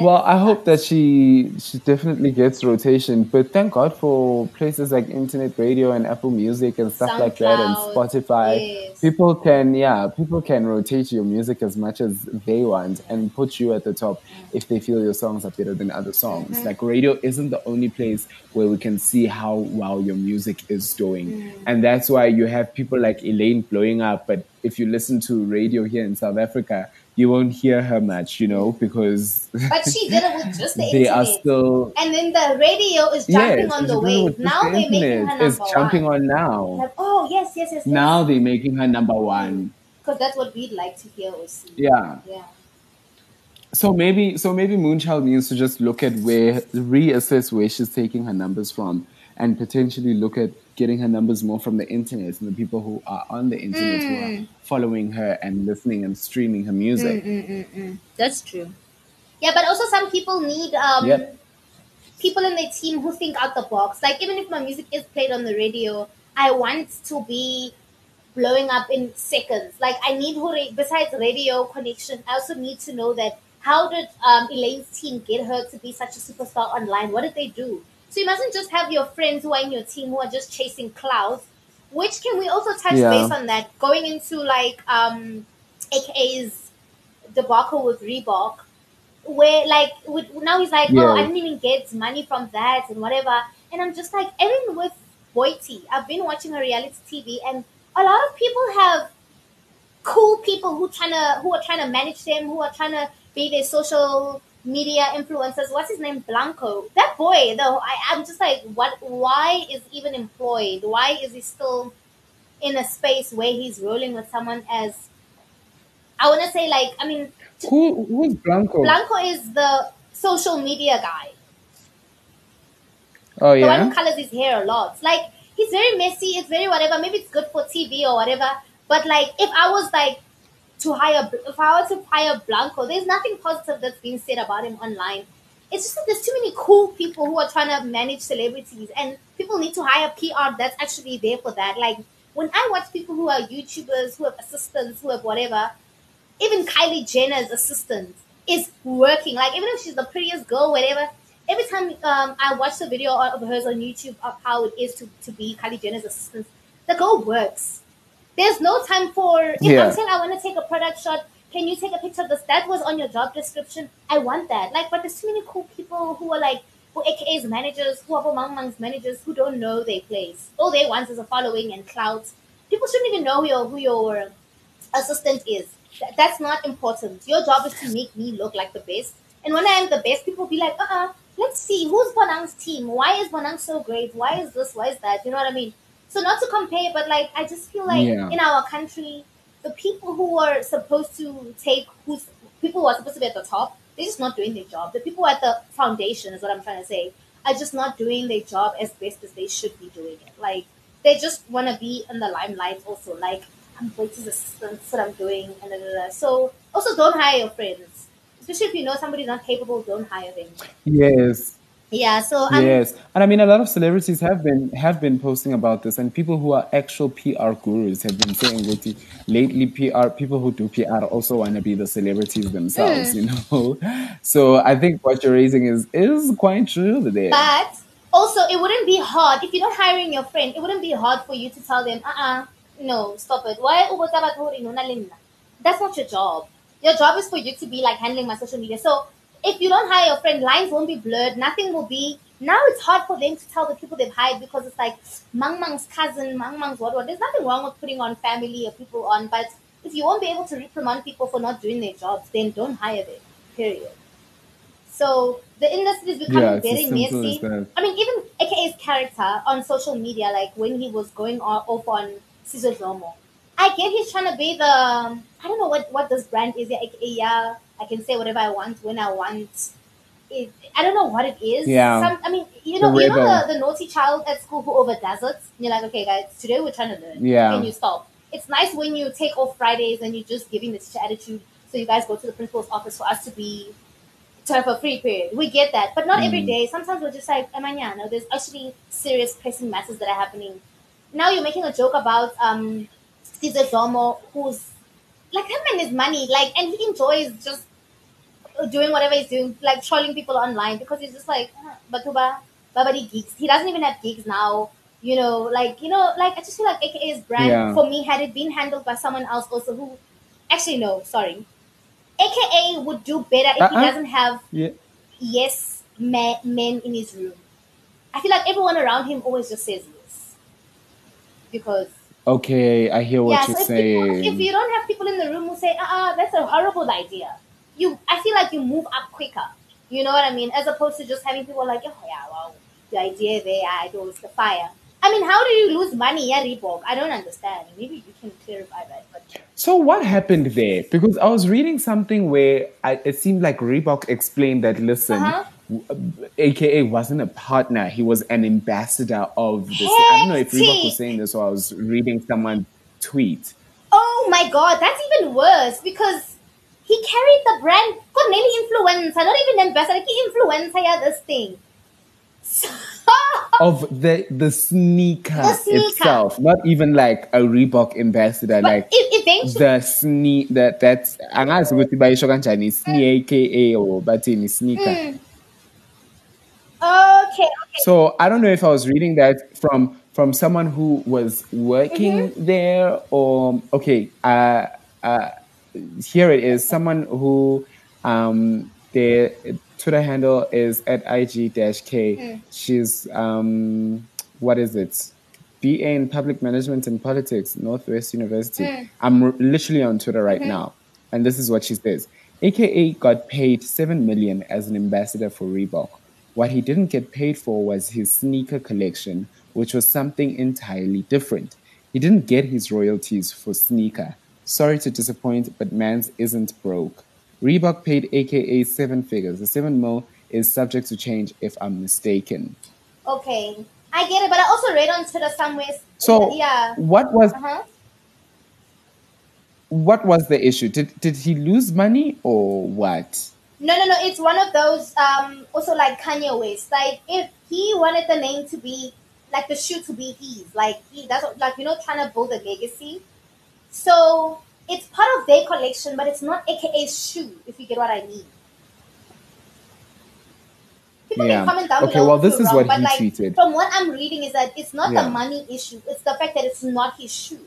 Well, I hope that she she definitely gets rotation. But thank God for places like internet radio and Apple Music and stuff like that and Spotify. yes. People can yeah, people can rotate your music as much as they want and put you at the top if they feel your songs are better than other songs. Mhm. Like radio isn't the only place where we can see how well your music is doing. Mm. And that's why you have people like Elaine blowing up. But if you listen to radio here in South Africa, you won't hear her much, you know, because But she did it with just the they are still and then the radio is jumping yes, on the wave. Now the they're making her internet. number It's jumping one. on now. Like, oh, yes, yes, yes. Now they're making her number one. Because that's what we'd like to hear or see. Yeah. Yeah. So maybe so maybe Moonchild needs to just look at where reassess where she's taking her numbers from and potentially look at getting her numbers more from the internet and the people who are on the internet who Mm. are following her and listening and streaming her music. Mm, mm, mm, mm. That's true. Yeah, but also some people need um Yep. people in their team who think out the box. Like even if my music is played on the radio, I want to be blowing up in seconds. Like I need who ra- besides radio connection, I also need to know that how did um, Elaine's team get her to be such a superstar online? What did they do? So you mustn't just have your friends who are in your team who are just chasing clouds. Which can we also touch Yeah. base on that? Going into like um AKA's debacle with Reebok, where like with, now he's like, oh, I didn't even get money from that and whatever. And I'm just like, even with Boity, I've been watching a reality TV, and a lot of people have cool people who trying to who are trying to manage them, who are trying to be their social media influencers. What's his name? Blanco. That boy, though, I, I'm just like, what? Why is he even employed? Why is he still in a space where he's rolling with someone as I want to say, like, I mean, Who who's Blanco? Blanco is the social media guy. Oh yeah, The one who colors his hair a lot. Like he's very messy. It's very whatever. Maybe it's good for TV or whatever. But like, if I was like to hire, if I were to hire Blanco, there's nothing positive that's being said about him online. It's just that there's too many cool people who are trying to manage celebrities, and people need to hire PR that's actually there for that. Like when I watch people who are YouTubers, who have assistants, who have whatever, even Kylie Jenner's assistant is working. Like even if she's the prettiest girl, whatever. Every time um, I watch the video of hers on YouTube of how it is to, to be Kylie Jenner's assistant, the girl works. There's no time for if Yeah. I'm saying I want to take a product shot. Can you take a picture of this? That was on your job description. I want that. Like, but there's too many cool people who are like, who AKA's managers, who are Mang Mang's managers, who don't know their place. All they want is a following and clout. People shouldn't even know who your, who your assistant is. That, that's not important. Your job is to make me look like the best. And when I am the best, people be like, uh uh let's see who's Bonang's team. Why is Bonang so great? Why is this? Why is that? You know what I mean? So not to compare, but like I just feel like Yeah. in our country, the people who are supposed to take who's people who are supposed to be at the top, they're just not doing their job. The people at the foundation is what I'm trying to say are just not doing their job as best as they should be doing it. Like they just want to be in the limelight. Also, like I'm Boyce's assistant, that's what I'm doing, and da, da, da. so also don't hire your friends, especially if you know somebody's not capable. Don't hire them. Yes. Yeah. So I'm, Yes, and I mean a lot of celebrities have been have been posting about this, and people who are actual PR gurus have been saying the- lately PR people who do PR also want to be the celebrities themselves, Mm. you know. So I think what you're raising is is quite true there. But also, it wouldn't be hard if you're not hiring your friend. It wouldn't be hard for you to tell them, uh, uh no, stop it. Why ubota batho hore no na le nna?" That's not your job. Your job is for you to be like handling my social media. So if you don't hire your friend, lines won't be blurred. Nothing will be. Now it's hard for them to tell the people they've hired because it's like Mang Mang's cousin, Mang Mang's what what. There's nothing wrong with putting on family or people on, but if you won't be able to reprimand people for not doing their jobs, then don't hire them. Period. So the industry is becoming Yeah, very messy. I mean, even AKA's character on social media, like when he was going off on Sizwe Dhlomo, I get he's trying to be the um, I don't know what what this brand is. Yeah, AKA, yeah, I can say whatever I want when I want. It, I don't know what it is. Yeah. Some, I mean, you The know, you know the, the naughty child at school who overdoes it. You're like, okay, guys, today we're trying to learn. Yeah. Can you stop? It's nice when you take off Fridays and you're just giving the teacher attitude. So you guys go to the principal's office for us to be to have a free period. We get that, but not every Mm. day. Sometimes we're just like, Amanyano, there's actually serious pressing matters that are happening. Now you're making a joke about um Sizwe Dhlomo, who's like that man is money, like, and he enjoys just doing whatever he's doing, like trolling people online because he's just like, "Ah, Batuba, Babadi gigs. He doesn't even have geeks now. You know, like you know, like I just feel like AKA's brand Yeah. for me had it been handled by someone else also who actually no, sorry. AKA would do better if he Uh-uh. doesn't have Yeah. yes men, men in his room. I feel like everyone around him always just says yes. Because Okay, I hear what yeah, you're so if, people, saying. if you don't have people in the room who say, uh-uh, that's a horrible idea, you I feel like you move up quicker. You know what I mean? As opposed to just having people like, oh yeah, well, the idea there, I do is the fire. I mean, how do you lose money, yeah, Reebok? I don't understand. Maybe you can clarify that. But So what happened there? Because I was reading something where I, it seemed like Reebok explained that listen, Uh-huh. AKA wasn't a partner; he was an ambassador of this. I don't know if Reebok was saying this, or I was reading someone tweet. oh my god, that's even worse because he carried the brand. God, nearly influencer, not even ambassador, he influencer, yeah, this thing. of the the sneaker, The sneaker. itself, not even like a Reebok ambassador, like If eventually, the sneak that that's angazi ukuthi bayisho kanjani sneak aka or bathini sneaker. Mm. okay, okay. So I don't know if I was reading that from from someone who was working Mm-hmm. there or okay. Uh, uh, here it is. Someone who um, their Twitter handle is at ig dash k. Mm. She's um, what is it? BA in Public Management and Politics, Northwest University. Mm. I'm r- literally on Twitter right Mhm. now, and this is what she says. AKA got paid seven million as an ambassador for Reebok. What he didn't get paid for was his sneaker collection, which was something entirely different. He didn't get his royalties for sneaker. Sorry to disappoint, but Mans isn't broke. Reebok paid AKA seven figures. The seven mil is subject to change if I'm mistaken. Okay, I get it, but I also read on Twitter somewhere. So yeah, what was uh-huh. what was the issue? Did did he lose money or what? No, no, no. It's one of those. Um, also like Kanye West. Like if he wanted the name to be like the shoe to be his, like he that's what- like you know trying to build a legacy. So it's part of their collection, but it's not AKA's shoe. If you get what I mean. People Yeah. can comment down Okay, below well, this is wrong, what he like tweeted. from what I'm reading is that it's not Yeah. the money issue; it's the fact that it's not his shoe.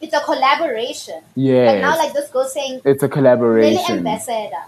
It's a collaboration. Yeah. But now, like this girl saying, It's a collaboration. ambassador.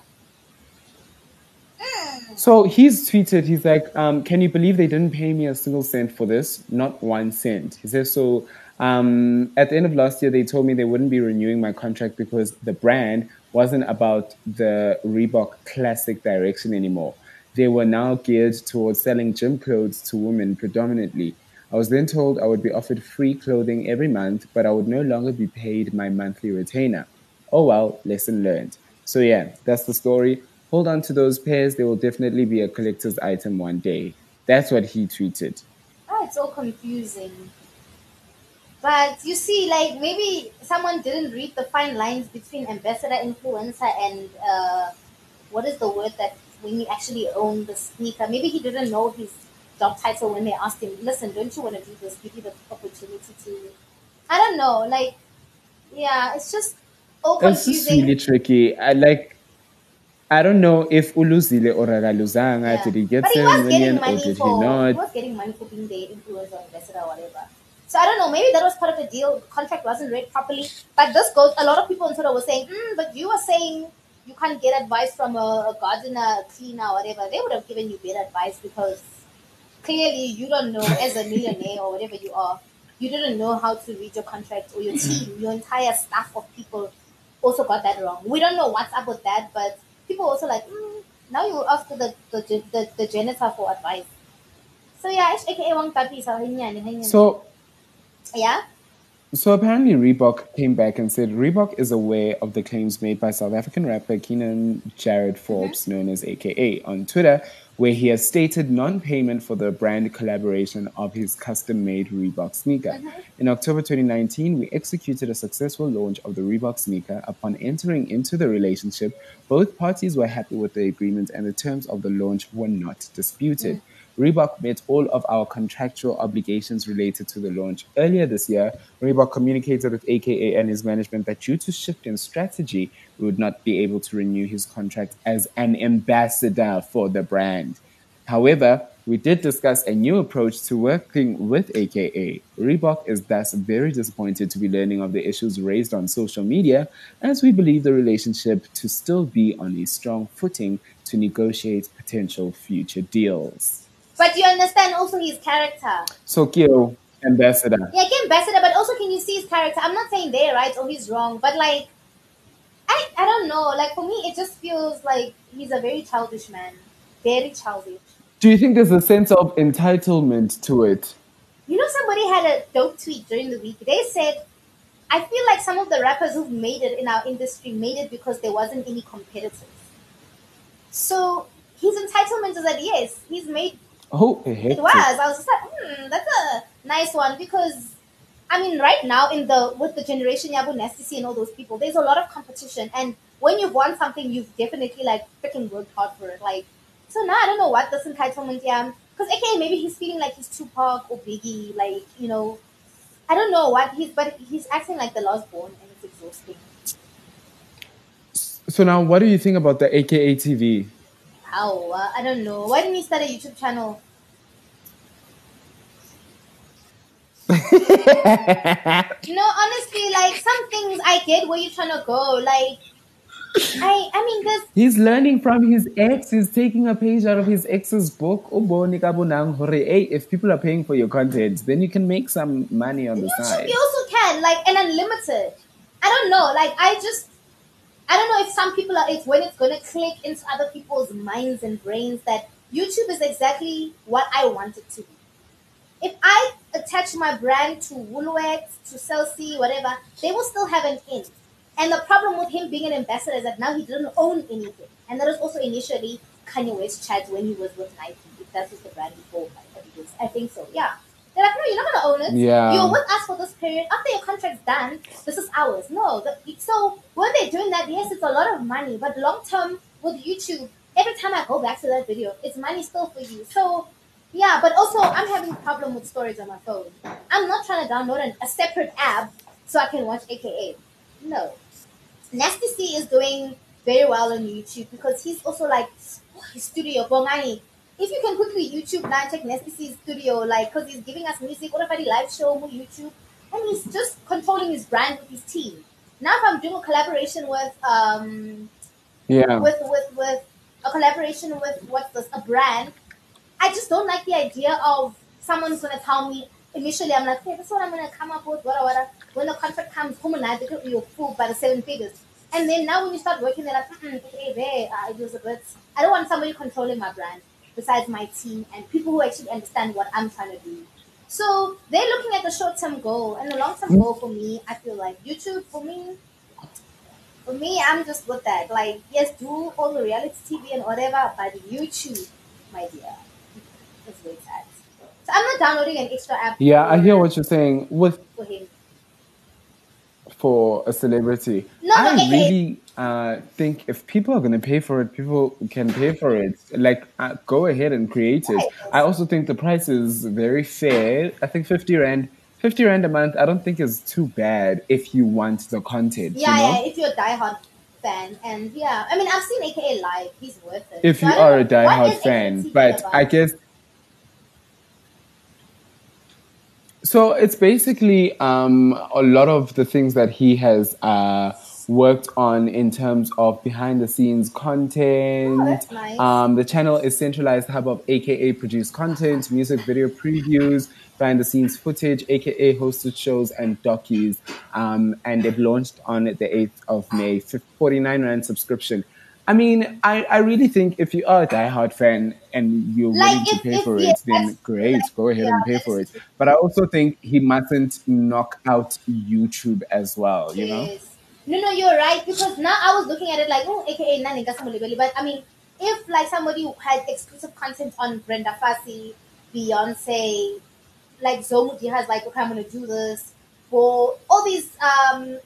So he's tweeted, he's like, um, can you believe they didn't pay me a single cent for this? Not one cent. He says, so um, at the end of last year, they told me they wouldn't be renewing my contract because the brand wasn't about the Reebok classic direction anymore. they were now geared towards selling gym clothes to women predominantly. I was then told I would be offered free clothing every month, but I would no longer be paid my monthly retainer. Oh well, lesson learned. So yeah, that's the story. Hold on to those pairs, they will definitely be a collector's item one day. That's what he tweeted. Oh, it's all confusing. But you see, like maybe someone didn't read the fine lines between ambassador, influencer, and uh, what is the word that when you actually own the sneaker? Maybe he didn't know his job title when they asked him, "Listen, don't you want to do this? Give you the opportunity to." I don't know. Like, yeah, it's just all It's just really tricky. I like. I don't know if uluzile or akaluzanga. Did he get But he was getting million or did he for he not? was getting money for being the influencer ambassador or whatever. So I don't know. Maybe that was part of the deal. The contract wasn't read properly. But this goes. A lot of people on Twitter were saying, mm, "But you were saying you can't get advice from a, a gardener, a cleaner, whatever." They would have given you better advice because clearly you don't know as a millionaire or whatever you are. You didn't know how to read your contract or your team, your entire staff of people also got that wrong. We don't know what's up with that, but people also like, mm, now you're after the the, the the janitor for advice. So yeah, aka Wang Tapi. So yeah, So apparently Reebok came back and said Reebok is aware of the claims made by South African rapper Kiernan Jarryd Forbes, mm-hmm. known as AKA, on Twitter, where he has stated non-payment for the brand collaboration of his custom-made Reebok sneaker. Mm-hmm. In October 2019, we executed a successful launch of the Reebok sneaker. Upon entering into the relationship, both parties were happy with the agreement and the terms of the launch were not disputed. Mm. Reebok met all of our contractual obligations related to the launch. Earlier this year, Reebok communicated with AKA and his management that due to shift in strategy, we would not be able to renew his contract as an ambassador for the brand. However, we did discuss a new approach to working with AKA. Reebok is thus very disappointed to be learning of the issues raised on social media, as we believe the relationship to still be on a strong footing to negotiate potential future deals. But you understand also his character. So, Kyo, ambassador. Yeah, he ambassador, but also can you see his character? I'm not saying they're right or he's wrong, but like, I I don't know. Like for me, it just feels like he's a very childish man, very childish. Do you think there's a sense of entitlement to it? You know, somebody had a dope tweet during the week. They said, I feel like some of the rappers who've made it in our industry made it because there wasn't any competitors. So his entitlement is that yes, he's made Oh, heck. it was. I was just like, hmm, that's a nice one because I mean, right now in the with the generation Yabu C and all those people, there's a lot of competition, and when you've won something, you've definitely like freaking worked hard for it. Like, so now I don't know what this entitlement, yeah, because okay, maybe he's feeling like he's Tupac or Biggie, like you know, I don't know what he's, but he's acting like the last born, and it's exhausting. So now, what do you think about the AKA TV? How? Uh, I don't know. Why didn't you start a YouTube channel? no, honestly, like some things I get where you're trying to go. Like, I, I mean, there's He's learning from his ex. He's taking a page out of his ex's book. Hore. Hey, if people are paying for your content, then you can make some money on the side. you also can like and unlimited. I don't know. Like I just I don't know if some people are it's when it's gonna click into other people's minds and brains that YouTube is exactly what I want it to be. If I attach my brand to Woolworths, to Celsi, whatever, they will still have an in. And the problem with him being an ambassador is that now he didn't own anything. And that was also initially Kanye West chat when he was with Nike, if that was the brand before I think so, yeah. They're like, no, you're not gonna own it. Yeah. You're with us for this period. After your contract's done, this is ours. No. The, so when they're doing that, yes, it's a lot of money. But long term with YouTube, every time I go back to that video, it's money still for you. So yeah, but also I'm having a problem with storage on my phone. I'm not trying to download an, a separate app so I can watch AKA. No. Nasty C is doing very well on YouTube because he's also like oh, his studio Bongani. If you can quickly YouTube now check studio, like because he's giving us music, what about the live show on YouTube? And he's just controlling his brand with his team. Now if I'm doing a collaboration with um Yeah. with with with a collaboration with what's this a brand i just don't like the idea of someone's gonna tell me initially i'm like hey this is what i'm gonna come up with what what when the contract comes home and i you're fooled by the seven figures And then now when you start working, they're like, mm okay, there, uh, it was a bit. I don't want somebody controlling my brand besides my team and people who actually understand what I'm trying to do. So they're looking at the short term goal and the long term mm-hmm. goal for me. I feel like YouTube for me. For me, I'm just with that. Like, yes, do all the reality TV and whatever, but YouTube, my dear, is where it's at. So I'm not downloading an extra app. Yeah, I hear what you're saying. With for him. for a celebrity. No, I okay, really uh, think if people are going to pay for it, people can pay for it. Like, uh, go ahead and create it. I also think the price is very fair. I think 50 Rand. 50 Rand a month, I don't think is too bad if you want the content. Yeah, you know? yeah, if you're a diehard fan, and yeah, I mean, I've seen AKA live. He's worth it. if So you are a know, what diehard fan. But about? I guess so. It's basically um, a lot of the things that he has uh, worked on in terms of behind the scenes content. Oh, nice. Um, the channel is centralized hub of AKA produced content, music video previews, behind the scenes footage, AKA hosted shows and docus. Um, and they've launched on the 8th of May, 49 Rand subscription. I mean, I, I really think if you are a diehard fan and you're Like, willing to if- pay if- for it, then great, go ahead yeah, and pay for it. But I also think he mustn't knock out YouTube as well, you know? Yes. No, no, you're right. Because now I was looking at it like, oh, AKA Nani. But I mean, if like somebody had exclusive content on Brenda Fassie, Beyonce, like Zomudi has like, okay, I'm gonna do this for all these um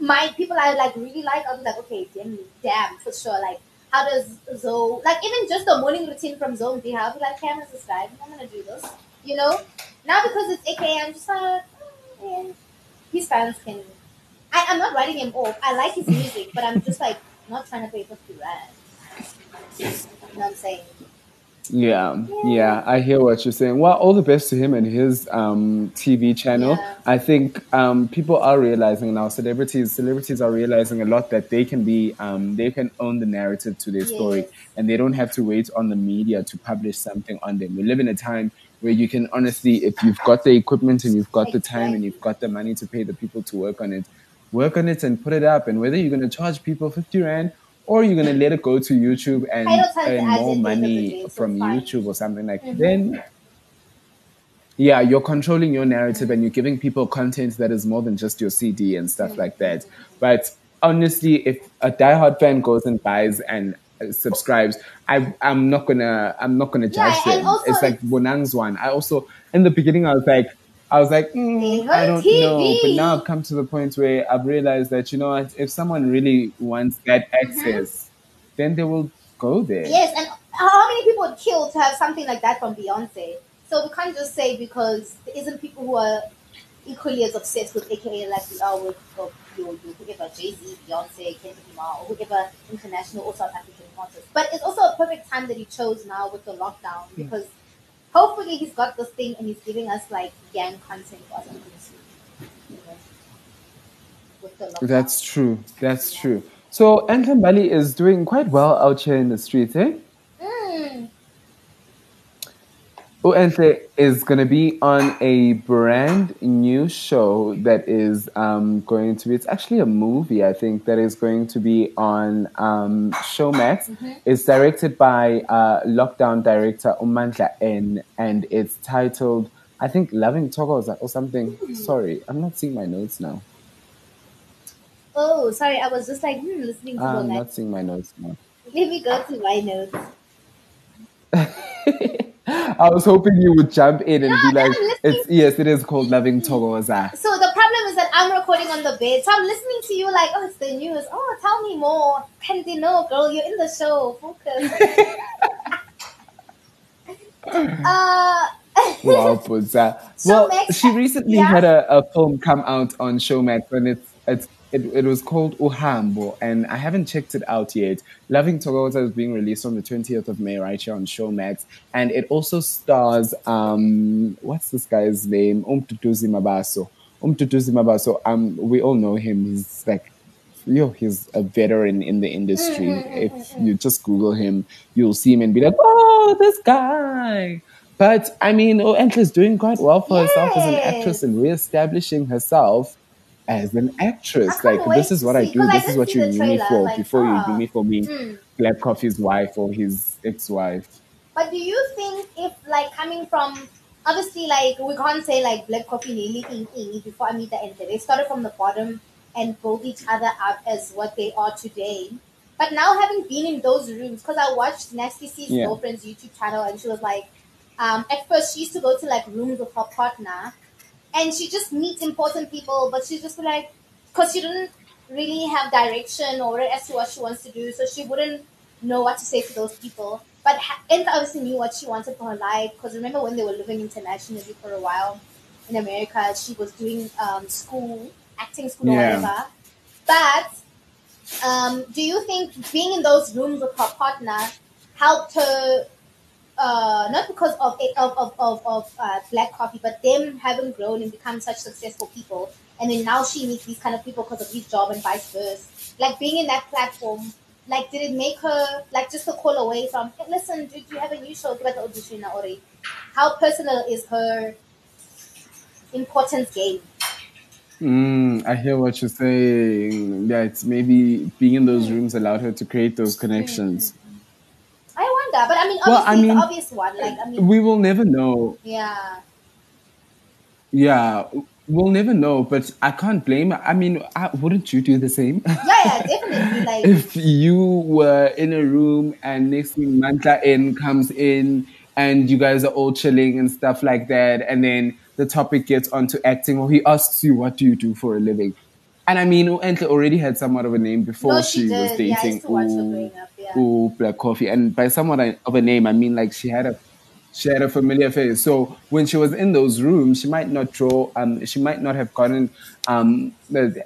my people I like really like, I'll be like, okay, damn, damn, for sure. Like, how does Zoe like even just the morning routine from Zone D, I'll be like, okay, I'm I'm gonna do this. You know? Now because it's AKA, I'm just like, oh, yeah. his fans can I, I'm not writing him off. I like his music, but I'm just like not trying to pay 50 rand. You know what I'm saying? Yeah, yeah, I hear what you're saying. Well, all the best to him and his um, TV channel. Yeah. I think um, people are realizing now, celebrities, celebrities are realizing a lot that they can be, um, they can own the narrative to their story, and they don't have to wait on the media to publish something on them. We live in a time where you can honestly, if you've got the equipment and you've got the time and you've got the money to pay the people to work on it, work on it and put it up. And whether you're going to charge people 50 rand or you're going to let it go to YouTube and I don't tell earn more ads at the end of the money from. YouTube or something like Mhm. then yeah, you're controlling your narrative and you're giving people content that is more than just your CD and stuff like that. But honestly, if a diehard fan goes and buys and uh, subscribes, I I'm not gonna I'm not gonna judge and them. also It's like Bonang's one. I also in the beginning I was like I was like mm, I don't TV. know, but now I've come to the point where I've realized that you know what, if someone really wants that access, then they will go there. Yes, and how many people would kill to have something like that from Beyonce? So we can't just say because there isn't people who are equally as obsessed with AKA like we are with your, your whoever Jay Z, Beyonce, Kendrick Lamar, or whoever international or South African artist. But it's also a perfect time that he chose now with the lockdown because hopefully he's got this thing and he's giving us like gang content or something soon. You know, the lockdown. That's true. That's true. So Enhle Mbali is doing quite well out here in the streets, eh? Mm. Uenhle is going to be on a brand new show that is um, going to be, it's actually a movie, I think, that is going to be on um, Showmax. It's directed by uh, lockdown director Umandla N, and it's titled, I think, Loving Togos or something. Sorry, I'm not seeing my notes now. Oh, sorry, I was just like hmm, listening to the I'm not seeing my notes now. Let me go to my notes. I was hoping you would jump in and be like, "It's yes, it is called Loving Thokoza." So the problem is that I'm recording on the bed, so I'm listening to you like, oh, it's the news. Oh, tell me more. Can they know, girl? You're in the show. Focus. uh, Wow, Puntsa. Well, she recently yeah. had a, a film come out on Showmax, and it's it's it, it was called Uhambo, and I haven't checked it out yet. Loving Thokoza is being released on the 20th of May right here on Showmax, and it also stars um what's this guy's name? Umtutuzi Mabaso. Umtutuzi Mabaso. Um, we all know him. He's like yo, he's a veteran in the industry. If you just Google him, you'll see him and be like, oh, this guy. But I mean, oh, is doing quite well for herself as an actress and reestablishing herself. As an actress. Like this is what I do. 'cause I This is what you the knew me for like, before you knew me for being mm. Black Coffee's wife or his ex-wife. But do you think if like coming from obviously like we can't say like Black Coffee Lily in in before Amita entered. They started from the bottom and built each other up as what they are today. But now having been in those rooms, because I watched Nasty C's Yeah. girlfriend's YouTube channel and she was like, um, at first she used to go to like rooms with her partner and she just meets important people, but she just like, because she didn't really have direction or as to what she wants to do, so she wouldn't know what to say to those people. But Enka obviously knew what she wanted for her life because remember when they were living internationally for a while in America, she was doing um, school, acting school or whatever. But um, do you think being in those rooms with her partner helped her? Uh, not because of it, of of of, of uh, black coffee, but them having grown and become such successful people, and then now she meets these kind of people because of his job and vice versa. Like being in that platform, like did it make her like just a call away from? Hey, listen, did you have a new show? Give the audition already. How personal is her importance game? Mm, I hear what you're saying. That maybe being in those rooms allowed her to create those connections. I but I mean, Well, I mean, obvious one. Like, I mean, We will never know. yeah. Yeah, we'll never know. But I can't blame. I mean, I, wouldn't you do the same? Yeah, yeah, definitely. Like, if you were in a room and next thing Mantla in comes in and you guys are all chilling and stuff like that, and then the topic gets onto acting, or he asks you, "What do you do for a living?" And I mean, Enhle already had somewhat of a name before No, she she, was dating. Yeah, I dating used to watch her Ooh, growing up, yeah. Ooh, Black Coffee, and by someone of a name, I mean like she had a she had a familiar face. So when she was in those rooms, she might not draw, um, she might not have gotten, um,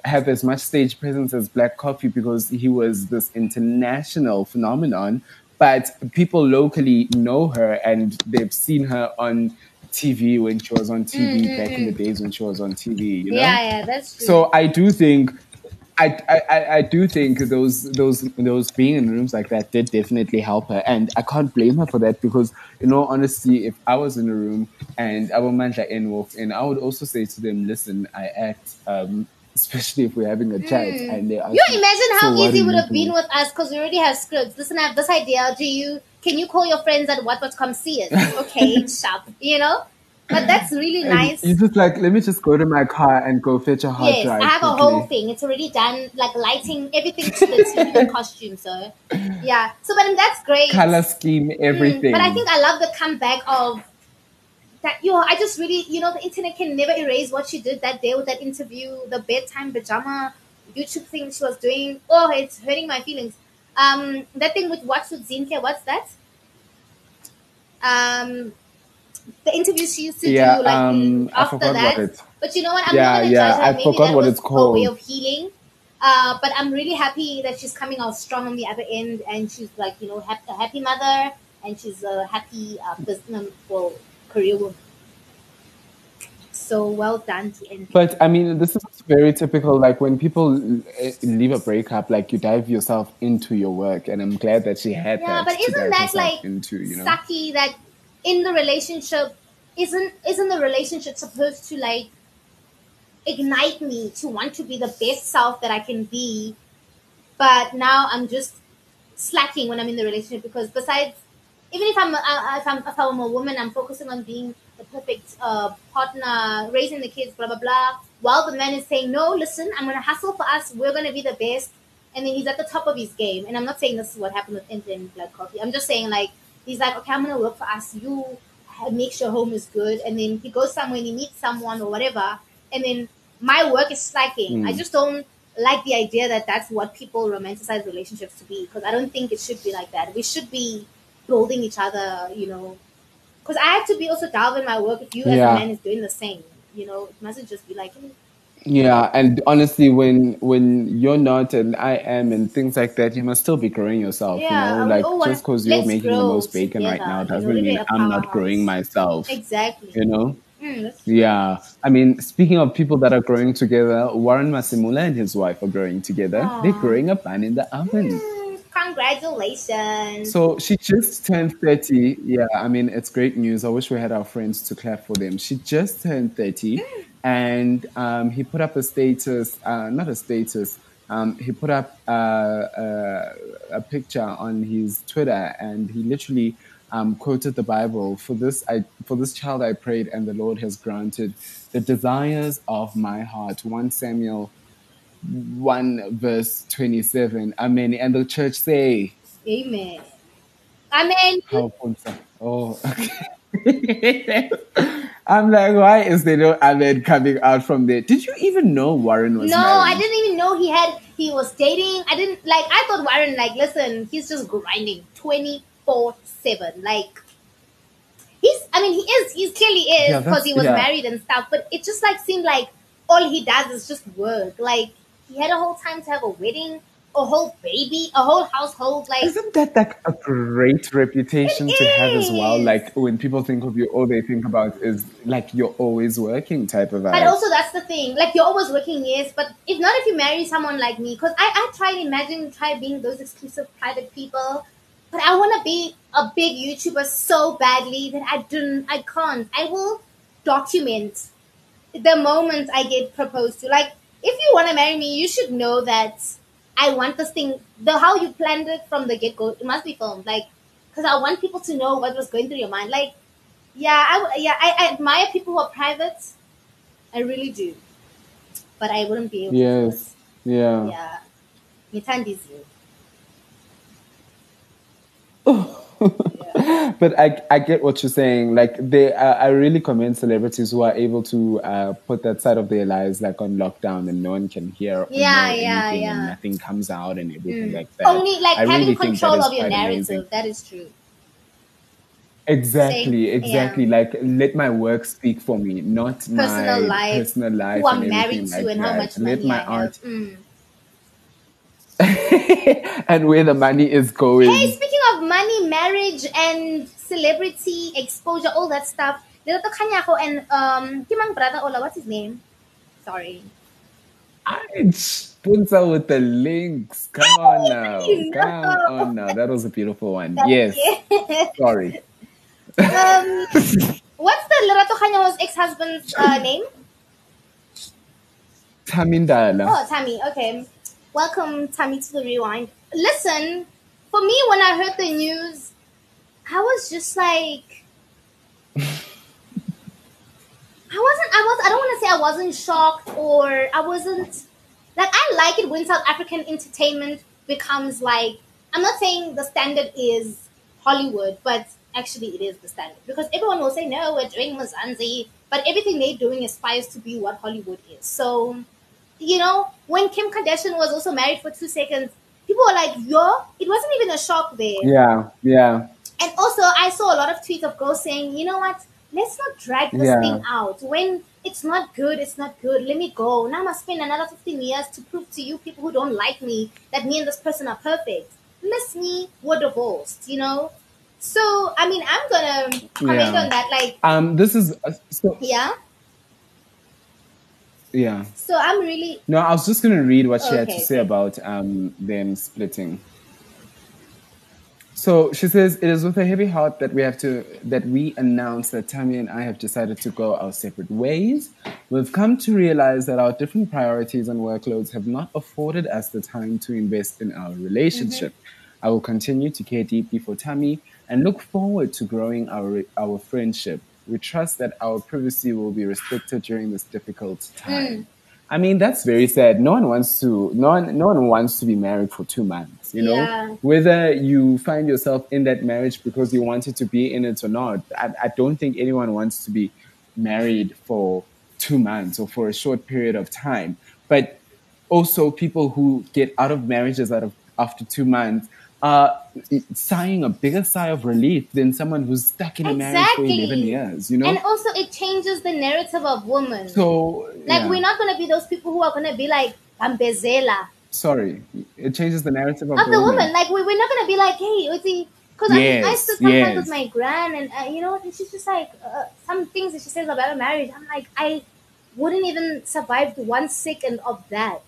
have as much stage presence as Black Coffee because he was this international phenomenon. But people locally know her and they've seen her on TV when she was on TV back in the days when she was on TV. You know? yeah, yeah, that's true. So I do think, I, I, I- I do think those those those being in rooms like that did definitely help her, and I can't blame her for that because, you know honestly, if I was in a room and Abomandla and Wolf, and I would also say to them, "Listen, I act." Um, especially if we're having a chat and they ask you me, imagine "So how what easy it would have been do?" with us because we already have scripts. Listen, I have this idea. Do you? Can you call your friends at what? What come see it? Okay, sharp. You know, but that's really nice. You just like, let me just go to my car and go fetch a hard Yes, drive. I have a whole thing. It's already done, like lighting, everything to the team, the costume. So, yeah. So, but that's great. color scheme, everything. Mm, but I think I love the comeback of that. Yo, I just really, you know, the internet can never erase what she did that day with that interview, the bedtime pajama YouTube thing she was doing. Oh, it's hurting my feelings. Um, that thing with what's with Zinke, what's that? Um, the interviews she used to Yeah, do, like um, after that. But you know what? I'm Yeah, not yeah. I Maybe forgot what it's a way of healing. Uh, but I'm really happy that she's coming out strong on the other end, and she's like, you know, a happy mother, and she's a happy uh, business, well, career woman. So well done to end. But I mean, this is very typical. Like when people uh, leave a breakup, like you dive yourself into your work, and I'm glad that she had Yeah, that. but isn't that like into you know? sucky that in the relationship isn't isn't the relationship supposed to like ignite me to want to be the best self that I can be, but now I'm just slacking when I'm in the relationship because besides, even if I'm uh, if I'm if I'm a woman, I'm focusing on being the perfect uh, partner, raising the kids, blah blah blah. While the man is saying, "No, listen, I'm gonna hustle for us. We're gonna be the best," and then he's at the top of his game. And I'm not saying this is what happened with Inter and Black Coffee. I'm just saying like he's like, "Okay, I'm gonna work for us. You make sure home is good," and then he goes somewhere and he meets someone or whatever, and then my work is slacking. Mm. I just don't like the idea that that's what people romanticize relationships to be because I don't think it should be like that. We should be building each other, you know. Because I have to be also down in my work if you as Yeah. a man is doing the same. You know, it mustn't just be like, "Hmm, Yeah, and honestly, when when you're not and I am and things like that, you must still be growing yourself. Yeah, you know, like wanna- just because you're making the most bacon right now doesn't mean I'm not growing myself. exactly. You know. Mm, Yeah, I mean, speaking of people that are growing together, Warren Masemola and his wife are growing together. They're growing a bun in the oven. mm, congratulations. So she just turned 30. Yeah, I mean, it's great news. I wish we had our friends to clap for them. She just turned 30 and um, he put up a status, uh, not a status. Um, he put up uh, uh, a picture on his Twitter, and he literally um, quoted the Bible. For this, I for this child I prayed, and the Lord has granted the desires of my heart. One Samuel, one verse twenty-seven. Amen. And the church say, Amen. Amen. Oh, okay. I'm like, why is there no Amen coming out from there? Did you even know Warren was No, married? I didn't even know he had he was dating. I didn't like I thought Warren like listen, he's just grinding 24/7. Like he's I mean he is he clearly is because that's- he was yeah. married and stuff, but it just like seemed like all he does is just work. Like he had a whole time to have a wedding, a whole baby, a whole household like Isn't that like a great reputation to have as well? Like when people think of you, all they think about is like you're always working type of But also, that's the thing. Like, you're always working, yes. But if not, if you marry someone like me, because I, I try to imagine, try being those exclusive private people. But I want to be a big YouTuber so badly that I don't, I can't. I will document the moment I get proposed to. Like, if you want to marry me, you should know that I want this thing, the how you planned it from the get go, it must be filmed. Like, because I want people to know what was going through your mind. Like, yeah, I, yeah, I, I admire people who are private. I really do. But I wouldn't be able to. Yes. Yeah. Yeah. Ngitandiziwe. But I, I get what you're saying. Like they, uh, I really commend celebrities who are able to uh, put that side of their lives like on lockdown and no one can hear Yeah, yeah, anything and yeah. nothing comes out and everything like that. Only like I having really control of your narrative. amazing. That is true. Exactly, Say- exactly. Like let my work speak for me, not Personal my life, personal life Who I'm married to like and how that. much let money my I art. Mm. and where the money is going. Hey, speaking money, marriage, and celebrity exposure, all that stuff. Lerato Kganyago and um, Kimang brother Ola, what's his name? Sorry. Puntsa with the links. Come on now. Come on now. That was a beautiful one. Yes. Sorry. um, what's the Lerato Kganyago's ex-husband's uh, name? Tamindala. Oh, Tammy. Okay. Welcome, Tammy, to the rewind. Listen, for me, when I heard the news, I was just like, I wasn't. I was. I don't want to say I wasn't shocked or I wasn't. Like I like it when South African entertainment becomes like. I'm not saying the standard is Hollywood, but actually it is the standard because everyone will say no, we're doing Mzansi, but everything they're doing aspires to be what Hollywood is. So you know, when Kim Kardashian was also married for two seconds, people were like, yo, it wasn't even a shock there. Yeah, yeah. And also, I saw a lot of tweets of girls saying, you know what, let's not drag this Yeah. thing out. When it's not good, it's not good. Let me go. Now I must spend another 15 years to prove to you people who don't like me that me and this person are perfect. Miss me, we're divorced, you know? So, I mean, I'm going to comment Yeah. on that. Like, Um, this is uh, so. yeah. Yeah. So I'm really, No, I was just gonna read what she had to Okay, say about um, them splitting. So she says it is with a heavy heart that we have to that we announce that Tammy and I have decided to go our separate ways. We've come to realize that our different priorities and workloads have not afforded us the time to invest in our relationship. I will continue to care deeply for Tammy and look forward to growing our our friendship. We trust that our privacy will be respected during this difficult time. Hmm. I mean, that's very sad. No one wants to. No one. No one wants to be married for two months. You know, Yeah. whether you find yourself in that marriage because you wanted to be in it or not. I, I don't think anyone wants to be married for two months or for a short period of time. But also, people who get out of marriages out of after two months are sighing a bigger sigh of relief than someone who's stuck in a marriage for eleven years. You know, and also it changes the narrative of women. so Like yeah. we're not gonna be those people who are gonna be like I'm Bezela. sorry, it changes the narrative of, of the woman. Like we, we're not gonna be like, hey, Uzi, because I, mean, I Yes, stood sometimes yes. with my gran, and uh, you know, and she's just like uh, some things that she says about a marriage. I'm like, I wouldn't even survive one second of that.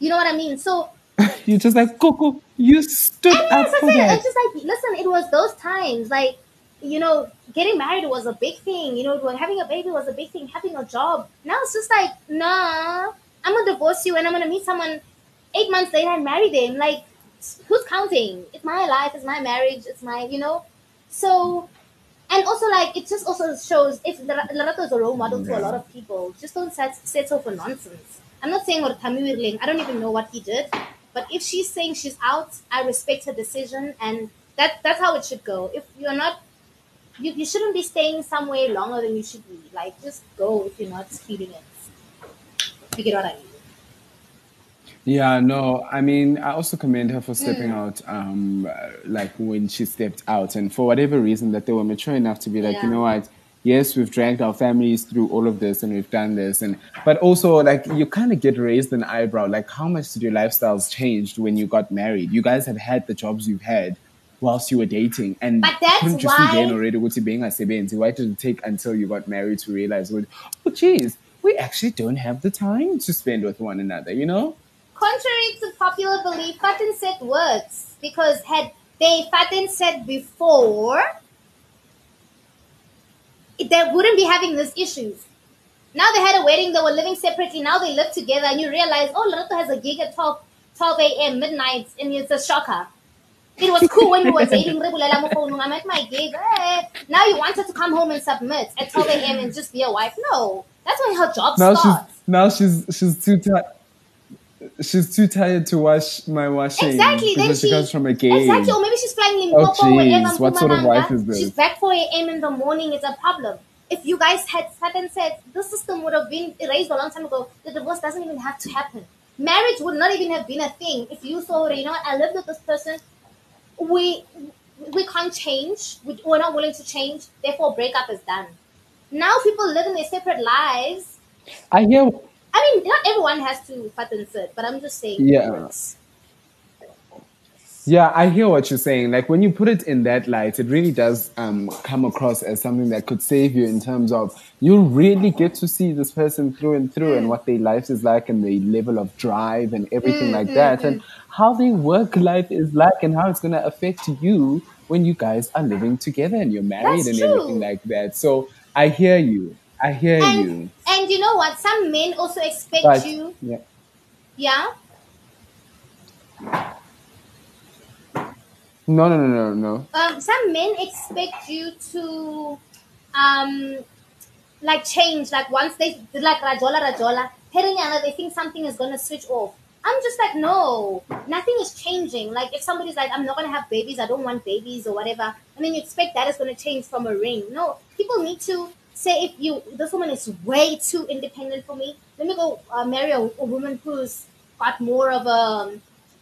You know what I mean? So You're just like Coco. You stood and up yes, for that. it's just like, listen, it was those times, like, you know, getting married was a big thing. You know, having a baby was a big thing. Having a job. Now it's just like, nah, I'm gonna divorce you and I'm gonna meet someone eight months later and marry them. Like, who's counting? It's my life. It's my marriage. It's my, you know. So, and also like it just also shows if Lerato is a role model to a lot of people. Just don't set, settle for nonsense. I'm not saying what Wirling. I don't even know what he did, but if she's saying she's out, I respect her decision, and that that's how it should go. If you're not you, you shouldn't be staying somewhere longer than you should be. Like, just go if you're not feeling it. You get what I mean? Yeah, no, I mean, I also commend her for stepping mm. out, um, like when she stepped out, and for whatever reason that they were mature enough to be like, yeah. you know what, yes, we've dragged our families through all of this and we've done this, and but also like you kind of get raised an eyebrow, like how much did your lifestyles changed when you got married? You guys have had the jobs you've had, whilst you were dating. And but that's couldn't you why... see then already what being a? Why did it take until you got married to realize, oh, geez, we actually don't have the time to spend with one another, you know? Contrary to popular belief, Fatin said words because had they Fatin said before, they wouldn't be having these issues. Now they had a wedding, they were living separately, now they live together, and you realize, oh, Lerato has a gig at 12, 12 a.m., midnight, and it's a shocker. It was cool when we were dating. I'm at my gig. Eh. Now you want her to come home and submit at 12 a.m. and just be a wife? No, that's when her job now starts. She's, now she's she's too tired. She's too tired to wash my washing. Exactly. Then she, she comes from a game. Exactly. Or maybe she's flying Limpopo oh, wherever. What sort of wife is this? She's back 4 a.m. in the morning. It's a problem. If you guys had sat and said the system would have been erased a long time ago, the divorce doesn't even have to happen. Marriage would not even have been a thing if you saw, you know, I lived with this person we we can't change. We, we're not willing to change. Therefore, breakup is done. Now people live in their separate lives. I hear. I mean, not everyone has to and but I'm just saying. Yeah. Yeah, I hear what you're saying. Like when you put it in that light, it really does um, come across as something that could save you in terms of you really get to see this person through and through mm. and what their life is like and the level of drive and everything mm, like mm, that. And how their work life is like and how it's going to affect you when you guys are living together and you're married That's and true. everything like that. So I hear you. I hear and, you. And you know what? Some men also expect but, you. Yeah. Yeah. No, no, no, no, no. Um, some men expect you to, um, like change. Like once they like rajola rajola, they think something is gonna switch off. I'm just like, no, nothing is changing. Like, if somebody's like, I'm not going to have babies, I don't want babies or whatever, and then you expect that is going to change from a ring. No, people need to say, if you, this woman is way too independent for me, let me go uh, marry a, a, woman who's got more of a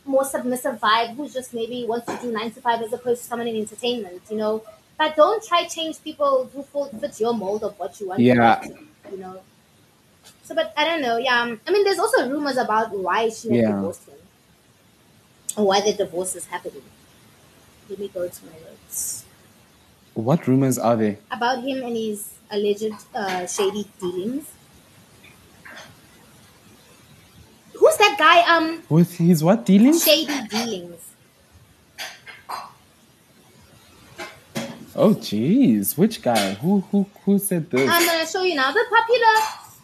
more submissive vibe, who's just maybe wants to do nine to five as opposed to someone in entertainment, you know. But don't try change people who fit your mold of what you want. Yeah. you know. So, but I don't know. Yeah, um, I mean, there's also rumors about why she yeah. divorced him, or why the divorce is happening. Let me go to my notes. What rumors are there about him and his alleged uh, shady dealings? Who's that guy? Um, with his what dealings? Shady dealings. Oh, jeez, which guy? Who who who said this? I'm gonna show you now. The popular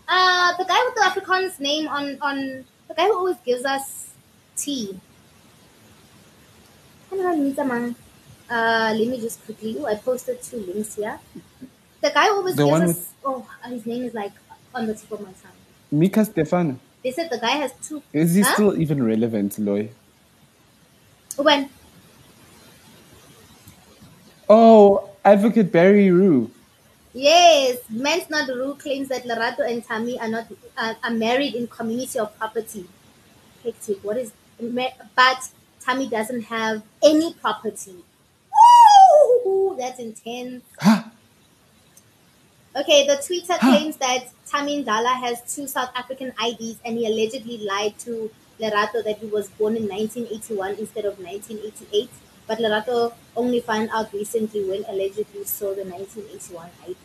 uh, the guy with the Afrikaans name on on the guy who always gives us tea. Uh, let me just quickly. Oh, I posted two links here. The guy always the gives us. With... Oh, his name is like on the tip of my tongue. Mika Stefan. They said the guy has two. Is he huh? still even relevant, Loy? When? Oh, Advocate Barry Roux. Yes, Mens Rule claims that Lerato and Tammy are not uh, are married in community of property. Hectic. What is? But Tammy doesn't have any property. Woo! That's intense. Okay, the tweeter claims that Tammy Dala has two South African IDs and he allegedly lied to Lerato that he was born in 1981 instead of 1988. But Lerato only found out recently when allegedly saw the 1981 ID.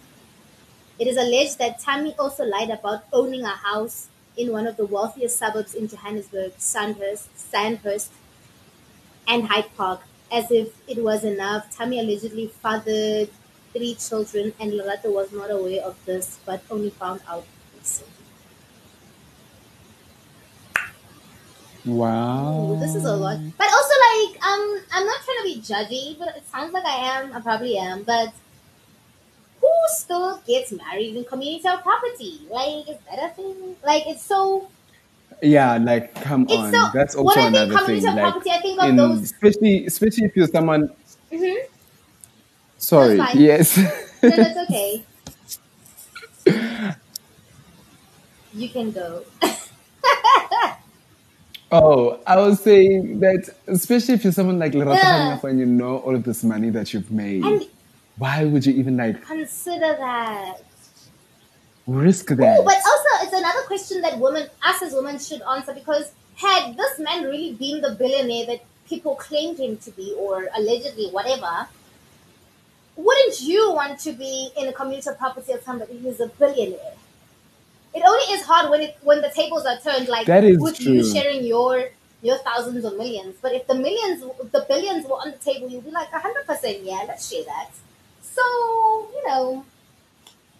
It is alleged that Tammy also lied about owning a house in one of the wealthiest suburbs in Johannesburg, Sandhurst, Sandhurst and Hyde Park, as if it was enough. Tammy allegedly fathered three children, and Lerato was not aware of this, but only found out recently. Wow. Ooh, this is a lot. But also, like, um, I'm not trying to be judgy, but it sounds like I am. I probably am. But who still gets married in community or property? Like, is that a thing? Like, it's so. Yeah, like come It's on. so- That's also another thing. Like, property, I think of in- those- especially especially if you're someone. Mhm. Sorry. Yes. No, that's okay. you can go. Oh, I was saying that especially if you're someone like Lerato Yeah. And you know all of this money that you've made, And- why would you even like Consider that. risk that? Ooh, but also, it's another question that women, us as women, should answer because had this man really been the billionaire that people claimed him to be, or allegedly, whatever, wouldn't you want to be in a community property of somebody who's a billionaire? It only is hard when it when the tables are turned, like That is with you sharing your your thousands or millions. But if the millions, if the billions were on the table, you'd be like hundred percent, yeah, let's share that. So you know,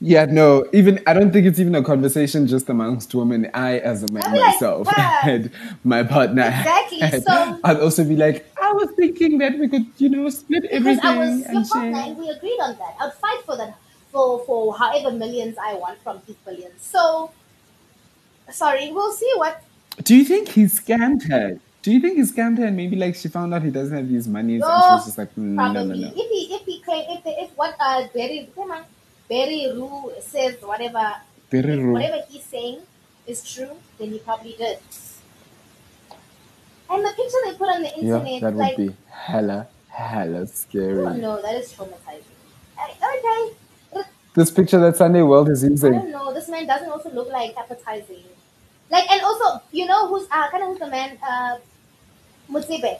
Yeah, no, even I don't think it's even a conversation just amongst women. I, as a man I'd be like, myself, and my partner, Exactly, had, so- I'd also be like, I was thinking that we could, you know, split everything I was your and partner and we agreed on that. I'd fight for that for for however millions I want from his billions. So sorry, we'll see what Do you think he scammed her? Do you think he scammed her and maybe like she found out he doesn't have these monies and she was just like, "Mm, no, no, no. if he if he claim if if what uh Barry come on, Barry Roux says whatever Barry Roux. whatever he's saying is true, then he probably did. And the picture they put on the internet, Yeah, that would like be hella, hella scary. oh no, that is traumatizing. Okay, This picture that Sunday World is using. I don't know. This man doesn't also look like appetizing. Like, and also, you know who's uh, kind of who's the man? Uh, Mutsibe.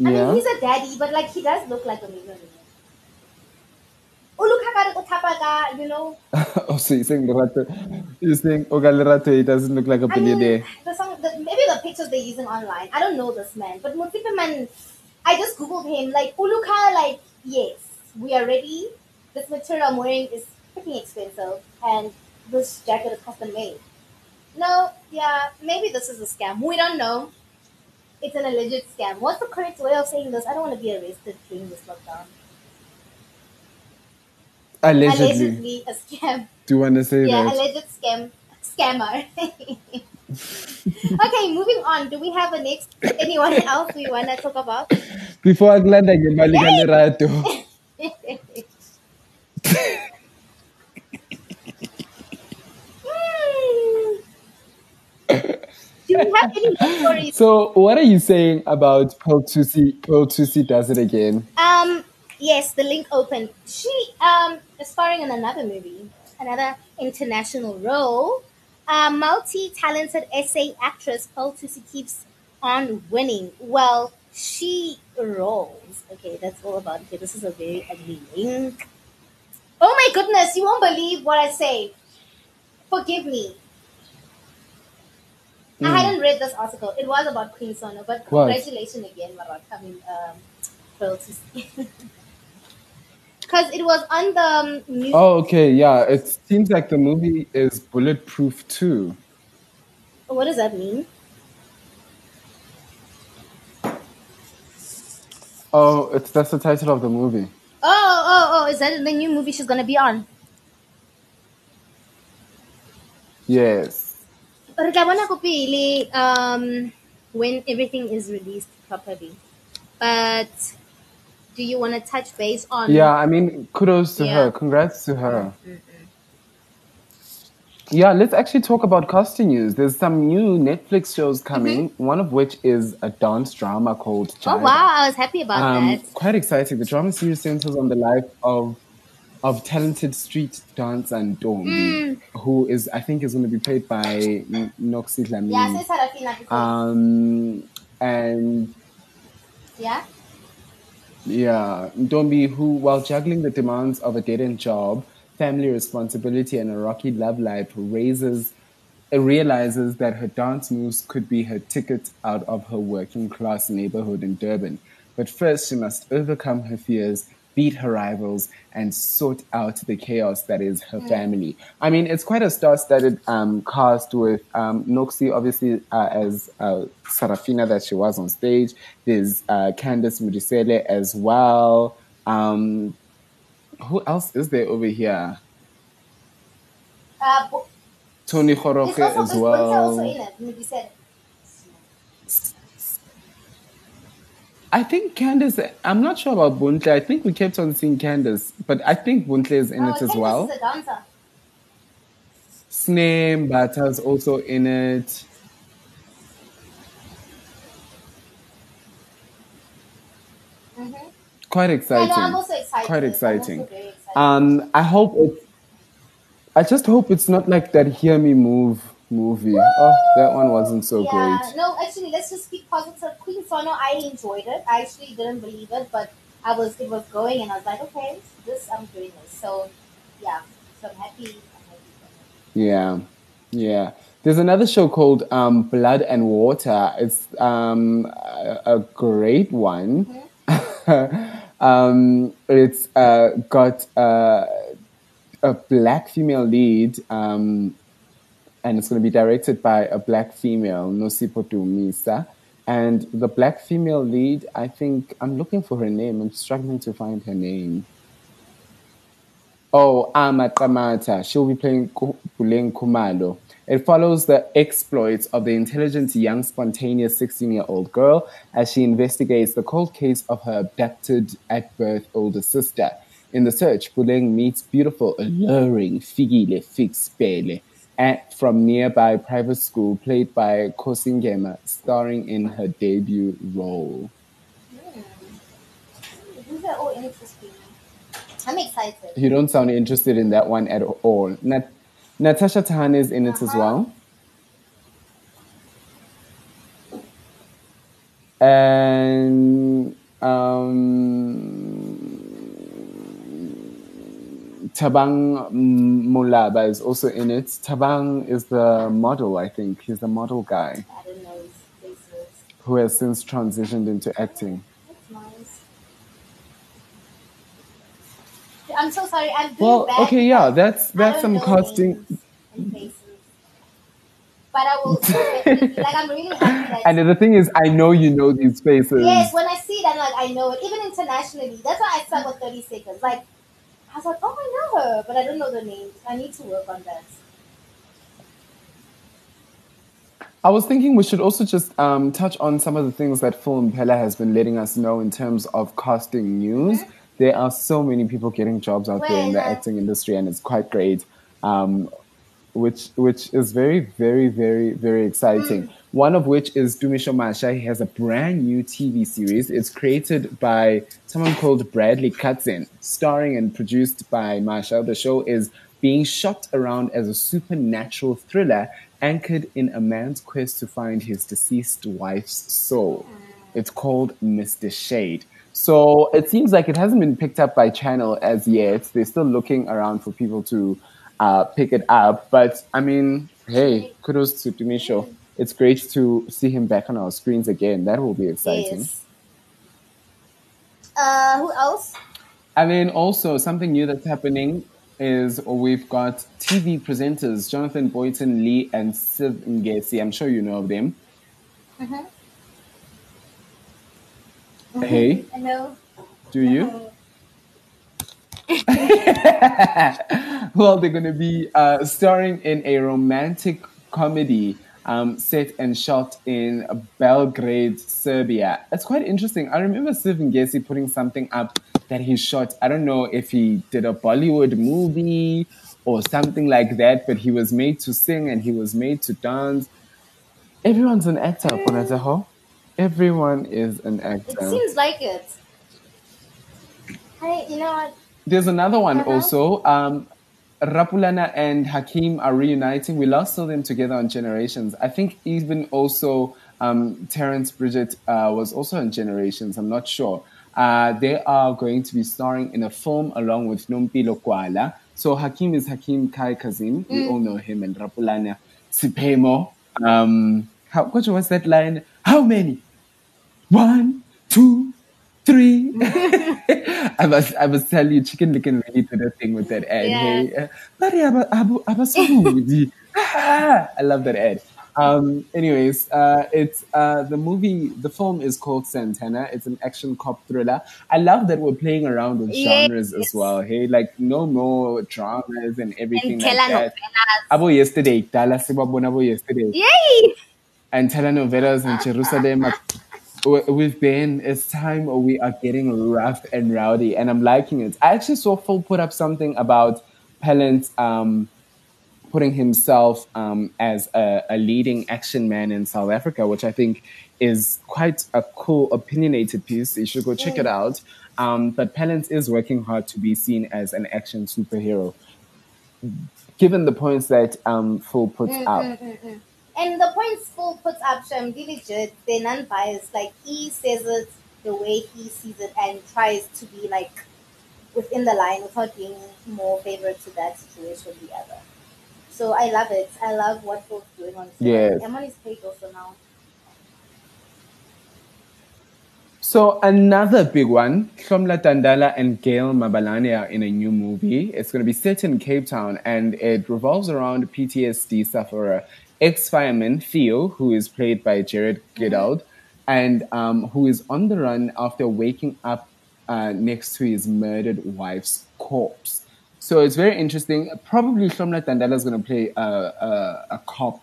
I mean, he's a daddy, but like he does look like a millionaire. Oh, look how ka you know. oh, so you're saying Lerato, you're oh, saying Oga Lerato, he doesn't look like a I mean, billionaire. the maybe the pictures they're using online. I don't know this man, but Mutsibe man, I just googled him. Like, Uluka, like, yes, we are ready. This material I'm wearing is freaking expensive, and this jacket is custom made. No, yeah, maybe this is a scam. We don't know. It's an alleged scam. What's the correct way of saying this? I don't want to be arrested during this lockdown. Allegedly. Allegedly a scam. Do you want to say Yeah, that? alleged scam scammer. okay, moving on. Do we have a next anyone else we want to talk about? Before I glad I get Malika Lerato. Hmm. Do we have any more stories? So, what are you saying about Pearl Thusi? Pearl Thusi does it again. Um, yes, the link opened. She um is starring in another movie, another international role. Uh, multi-talented essay actress Pearl Thusi keeps on winning. Well, she rolls. Okay, that's all about it. Okay, this is a very ugly link. Oh my goodness, you won't believe what I say. Forgive me. I Mm. hadn't read this article. It was about Queen Sono, but What? congratulations again, Marat. I mean, um, Pearl Thusi. Because it was on the um, news. Oh, okay, yeah. It seems like the movie is bulletproof too. What does that mean? Oh, it's that's the title of the movie. Oh, oh, oh! Is that the new movie she's gonna be on? Yes. Re tla bona ko pele, um, when everything is released properly. But do you want to touch base on? Yeah, I mean, kudos to Yeah. her. Congrats to her. Yeah, let's actually talk about casting news. There's some new Netflix shows coming, one of which is a dance drama called Mm-hmm. Oh wow! I was happy about Um, that. quite exciting. The drama series centers on the life of of talented street dance and Dombi, Mm. who is I think is going to be played by Noxie Dlamini. Yeah. Um, and yeah. Yeah, Dombi, who while juggling the demands of a dead-end job, family responsibility, and a rocky love life, raises realizes that her dance moves could be her ticket out of her working class neighborhood in Durban. But first, she must overcome her fears, beat her rivals, and sort out the chaos that is her Mm. family. I mean, it's quite a star-studded um, cast with um, Noxie, obviously, uh, as uh, Sarafina that she was on stage. There's uh, Candice Modiselle as well. Um, who else is there over here? Uh, Tony it's as is Bonta also well. in it? Maybe said. I think Candice, I'm not sure about Bontle. I think we kept on seeing Candice, but I think Bontle is in oh, it as well. is a dancer. Sname Bata's also in it. Mm-hmm. Quite exciting. also excited. Quite exciting. excited. Um, I hope it. I just hope it's not like that "Hear Me Move" movie. Oh, that one wasn't so yeah, great. no, actually, let's just keep positive. Queen Sono, I enjoyed it. I actually didn't believe it, but I was it was going, and I was like, okay, this I'm doing this. So, yeah, so I'm happy. I'm happy. Yeah, yeah. There's another show called um, Blood and Water. It's um, a, a great one. um, it's uh, got uh, a black female lead, um, and it's going to be directed by a black female, Nosipho Dumisa. And the black female lead, I think, I'm looking for her name. I'm struggling to find her name. Oh, Ama Qamata. She'll be playing Puleng Khumalo. It follows the exploits of the intelligent, young, spontaneous 16 year old girl as she investigates the cold case of her abducted at birth older sister. In the search, Puleng meets beautiful, alluring Fikile Bhele at, from nearby private school, played by Khosi Ngema, starring in her debut role. These are all interesting. I'm excited. You don't sound interested in that one at all. Nat- Natasha Thahane is in it as well. And um, Thabang mm, Molaba is also in it. Thabang is the model, I think. He's the model guy I don't know his faces. who has since transitioned into acting. That's nice. I'm so sorry. I'm Well, bad. okay, yeah, that's that's some know casting. and faces. But I will like, I'm really happy. And the thing is, I know you know these faces. Yes, when I see that, like, I know it. Even internationally. That's why I stuck with 30 seconds. Like, I was like, oh, I know her, but I don't know the names. I need to work on that. I was thinking we should also just um, touch on some of the things that Phil Mphela has been letting us know in terms of casting news. There are so many people getting jobs out there in the uh, acting industry, and it's quite great. Um, which which is very very very very exciting. One of which is Dumisho Masha. He has a brand new TV series. It's created by someone called Bradley Katzen, starring and produced by Masha. The show is being shot around as a supernatural thriller anchored in a man's quest to find his deceased wife's soul. It's called Mr. Shade. So it seems like it hasn't been picked up by Channel as yet. They're still looking around for people to uh, pick it up. But I mean, hey, kudos to Dimisho. It's great to see him back on our screens again. That will be exciting. Yes. Uh, who else? And then also something new that's happening is we've got TV presenters Jonathan Boynton-Lee and Siv Ngesi. I'm sure you know of them. Mm-hmm. Hey, I know. do you? well, they're going to be uh, starring in a romantic comedy um, set and shot in Belgrade, Serbia. It's quite interesting. I remember Siv Ngesi putting something up that he shot. I don't know if he did a Bollywood movie or something like that, but he was made to sing and he was made to dance. Everyone's an actor, Ponateho. Everyone is an actor. It seems like it. Hey, you know what? There's another one Uh-huh. also. Um, Rapulana and Hakim are reuniting. We last saw them together on Generations. I think even also um, Terence Bridget uh, was also on Generations. I'm not sure. Uh, they are going to be starring in a film along with Nompilo Kwala. So Hakim is Hakim Kae-Kazim. We Mm. all know him. And Rapulana Seiphemo. Um, how, what was that line? How many? One, two, three. I must, I must tell you, Chicken Licken really did a thing with that ad. Yeah. Hey, uh, "Bari aba- abu- abasudi." I love that ad. Um, anyways, uh, it's uh, the movie. The film is called Santana. It's an action cop thriller. I love that we're playing around with Yes. genres as well. Hey, like no more dramas and everything And like that. Abo yesterday, abo yesterday Yay! and telenovelas in Jerusalem. We- We've been, it's time we are getting rough and rowdy, and I'm liking it. I actually saw Phil put up something about Pellant um, putting himself um, as a, a leading action man in South Africa, which I think is quite a cool, opinionated piece. You should go check it out. Um, but Pellant is working hard to be seen as an action superhero. Given the points that um, Phil puts Mm, up, mm, mm, mm. And the points Paul puts up, really legit. They're non-biased. Like he says it the way he sees it and tries to be like within the line without being more favorite to that situation or the other. So I love it. I love what Paul's doing on. Yes. I'm on his page also now. So another big one, Shomla Tandala and Gail Mabalane are in a new movie. It's going to be set in Cape Town and it revolves around PTSD sufferer, ex-fireman Theo, who is played by Jared Goodall, and um, who is on the run after waking up uh, next to his murdered wife's corpse. So it's very interesting. Probably Shomla Tandala is going to play a, a, a cop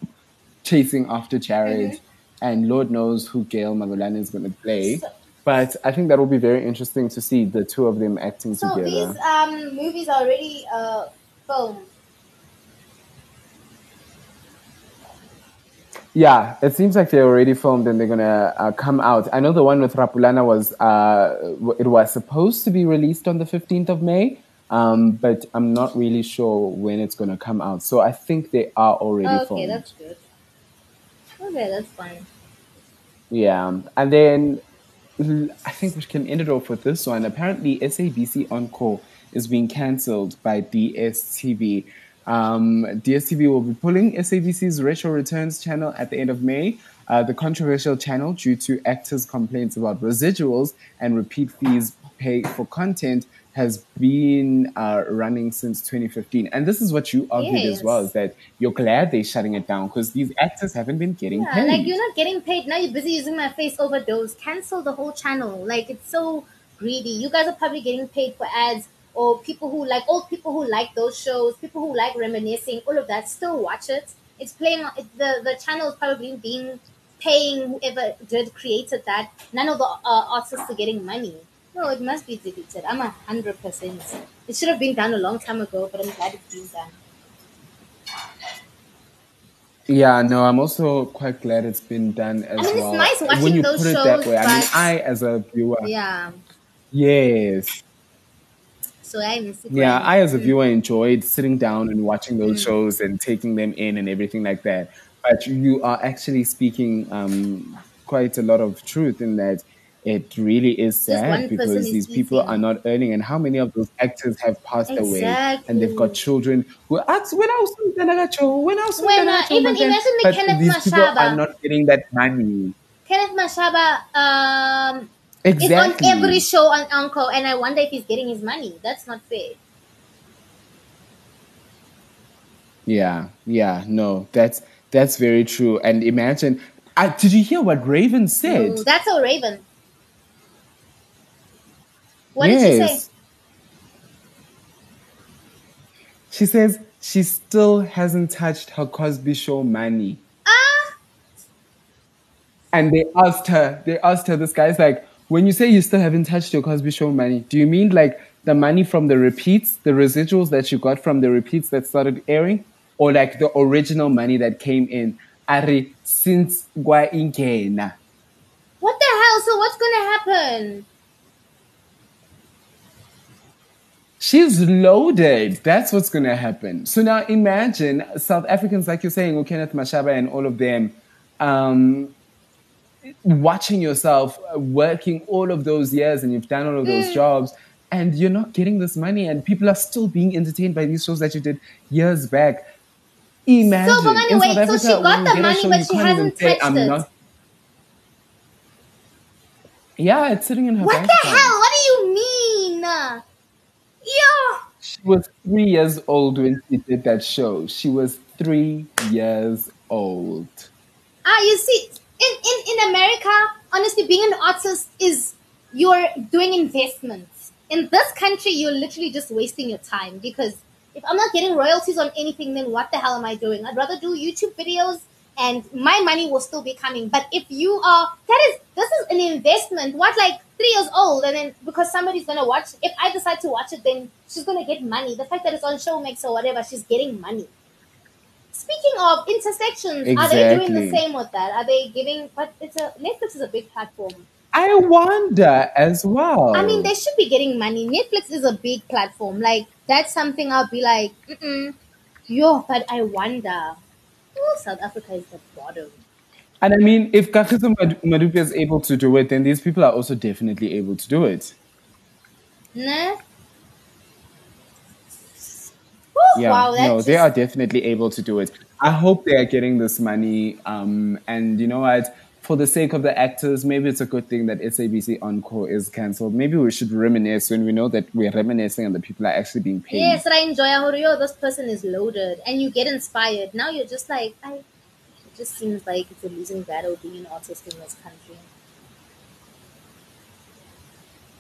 chasing after Jared, and Lord knows who Gail Mabalane is going to play. But I think that will be very interesting to see the two of them acting So together. these um movies are already uh filmed. Yeah, it seems like they're already filmed and they're gonna uh, come out. I know the one with Rapulana was uh, it was supposed to be released on the fifteenth of May, um, but I'm not really sure when it's gonna come out. So I think they are already Oh, okay, filmed. that's good. Okay, that's fine. Yeah, and then I think we can end it off with this one. Apparently, SABC Encore is being cancelled by DSTV. Um, DSTV will be pulling SABC's Racial Returns channel at the end of May. Uh, the controversial channel, due to actors' complaints about residuals and repeat fees paid for content, has been uh, running since 2015. And this is what you argued as well: is that you're glad they're shutting it down because these actors haven't been getting Yeah, paid. like you're not getting paid now. You're busy using my face overdose. Cancel the whole channel. Like it's so greedy. You guys are probably getting paid for ads, or people who like old people who like those shows, people who like reminiscing, all of that. Still watch it. It's playing. on- the the channel is probably being paying whoever did created that. None of the uh, artists are getting money. No, it must be deleted. I'm a hundred percent. It should have been done a long time ago, but I'm glad it's been done. Yeah, no, I'm also quite glad it's been done as I mean, it's well. nice watching when you those put it that shows, way, I mean, I as a viewer, Yeah. yes, So I miss it. yeah, I as a viewer enjoyed sitting down and watching those Mm. shows and taking them in and everything like that. But you are actually speaking um, quite a lot of truth in that. It really is sad because these people are not earning, and how many of those actors have passed away, and they've got children who ask when I was when I when I was When, uh, even imagine but Kenneth these people Mashaba. are not getting that money. Kenneth Mashaba um, Exactly. is on every show on Uncle, and I wonder if he's getting his money. That's not fair. Yeah, yeah, no, that's that's very true. And imagine, I, did you hear what Raven said? Ooh, that's a Raven. What did she say? She says she still hasn't touched her Cosby Show money. Ah, And they asked her, they asked her, this guy's like, when you say you still haven't touched your Cosby Show money, do you mean like the money from the repeats, the residuals that you got from the repeats that started airing? Or like the original money that came in? Ari, since what the hell? So what's gonna happen? She's loaded. That's what's going to happen. So now imagine South Africans, like you're saying, Kenneth Mashaba and all of them, um, watching yourself uh, working all of those years and you've done all of those Mm. jobs and you're not getting this money and people are still being entertained by these shows that you did years back. Imagine. So, anyway, South so she Africa, got the you get a money, show, but she hasn't say, touched I'm it. not Yeah, it's sitting in her What bank the account. hell? What do you mean? Yeah. She was three years old when she did that show. She was three years old. Ah, you see, in, in, in America, honestly, being an artist is you're doing investments. In this country, you're literally just wasting your time because if I'm not getting royalties on anything, then what the hell am I doing? I'd rather do YouTube videos and my money will still be coming. But if you are, that is, this is an investment. What, like three years old, and then because somebody's gonna watch, if I decide to watch it, then she's gonna get money. The fact that it's on Showmax or whatever, she's getting money. Speaking of intersections, are they doing the same with that? Are they giving? But it's a Netflix is a big platform. I wonder as well. I mean, they should be getting money. Netflix is a big platform. Like that's something I'll be like, Mm-mm. yo. But I wonder. Oh, South Africa is the bottom. and I mean, if Kagiso Mad- Madupe is able to do it, then these people are also definitely able to do it. Nah. Woo, Yeah, wow, that's no, they are definitely able to do it. I hope they are getting this money. Um, and you know what? For the sake of the actors, maybe it's a good thing that SABC Encore is cancelled. Maybe we should reminisce when we know that we're reminiscing and the people are actually being paid. Yes, I enjoy yo, this person is loaded, and you get inspired. Now you're just like, I. It just seems like it's a losing battle being an artist in this country.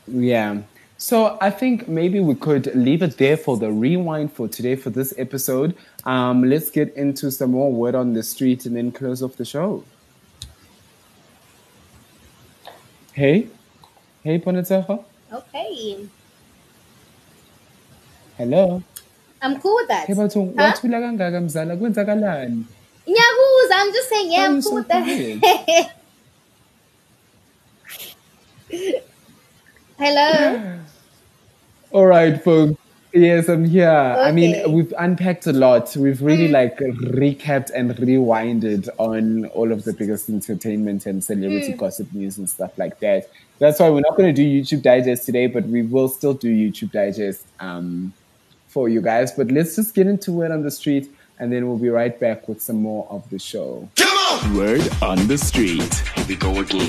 Yeah. So I think maybe we could leave it there for the rewind for today for this episode. Um, let's get into some more word on the street and then close off the show. Hey, hey, Ponetseho. Okay, Hello. I'm cool with that. Hey, bathong, Huh? wathula kangaka mzala kwenzakalani? Nyakuza, I'm just saying, yeah, are I'm cool so with that. Hello. All right, folks. Yes, I'm here. I mean, Mm. we've unpacked a lot. We've really like recapped and rewinded on all of the biggest entertainment and celebrity Mm. gossip news and stuff like that. That's why we're not going to do YouTube Digest today, but we will still do YouTube Digest um, for you guys. But let's just get into Word on the Street, and then we'll be right back with some more of the show. Come on! Word on the street. Here we go again.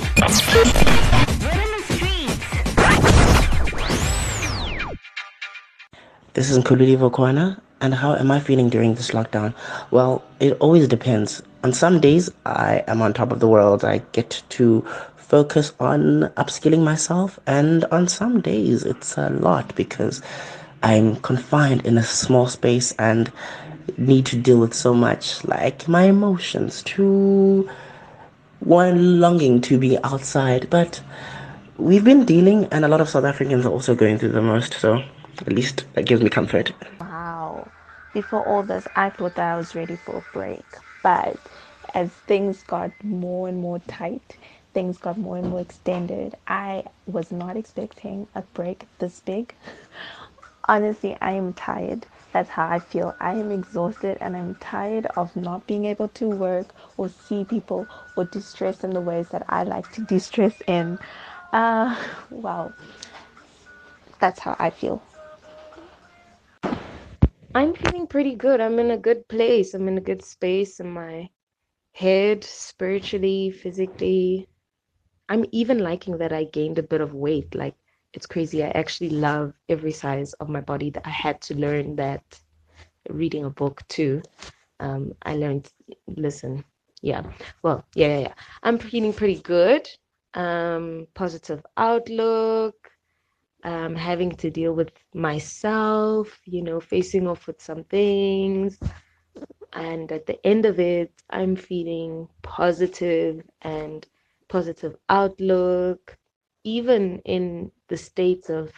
This is Nkululi Vokwana, and how am I feeling during this lockdown? Well, it always depends. On some days, I am on top of the world. I get to focus on upskilling myself, and on some days, it's a lot because I'm confined in a small space and need to deal with so much, like my emotions, to one longing to be outside. But we've been dealing, and a lot of South Africans are also going through the most, so at least that gives me comfort. Wow. Before all this, I thought that I was ready for a break. But as things got more and more tight, things got more and more extended, I was not expecting a break this big. Honestly, I am tired. That's how I feel. I am exhausted and I'm tired of not being able to work or see people or distress in the ways that I like to distress in. Uh, wow. That's how I feel. I'm feeling pretty good. I'm in a good place. I'm in a good space in my head, spiritually, physically. I'm even liking that I gained a bit of weight. Like, it's crazy. I actually love every size of my body that I had to learn that reading a book too. Um, I learned, listen, yeah. Well, yeah, yeah, yeah. I'm feeling pretty good. Um, positive outlook um, having to deal with myself, you know, facing off with some things. And at the end of it, I'm feeling positive and positive outlook, even in the states of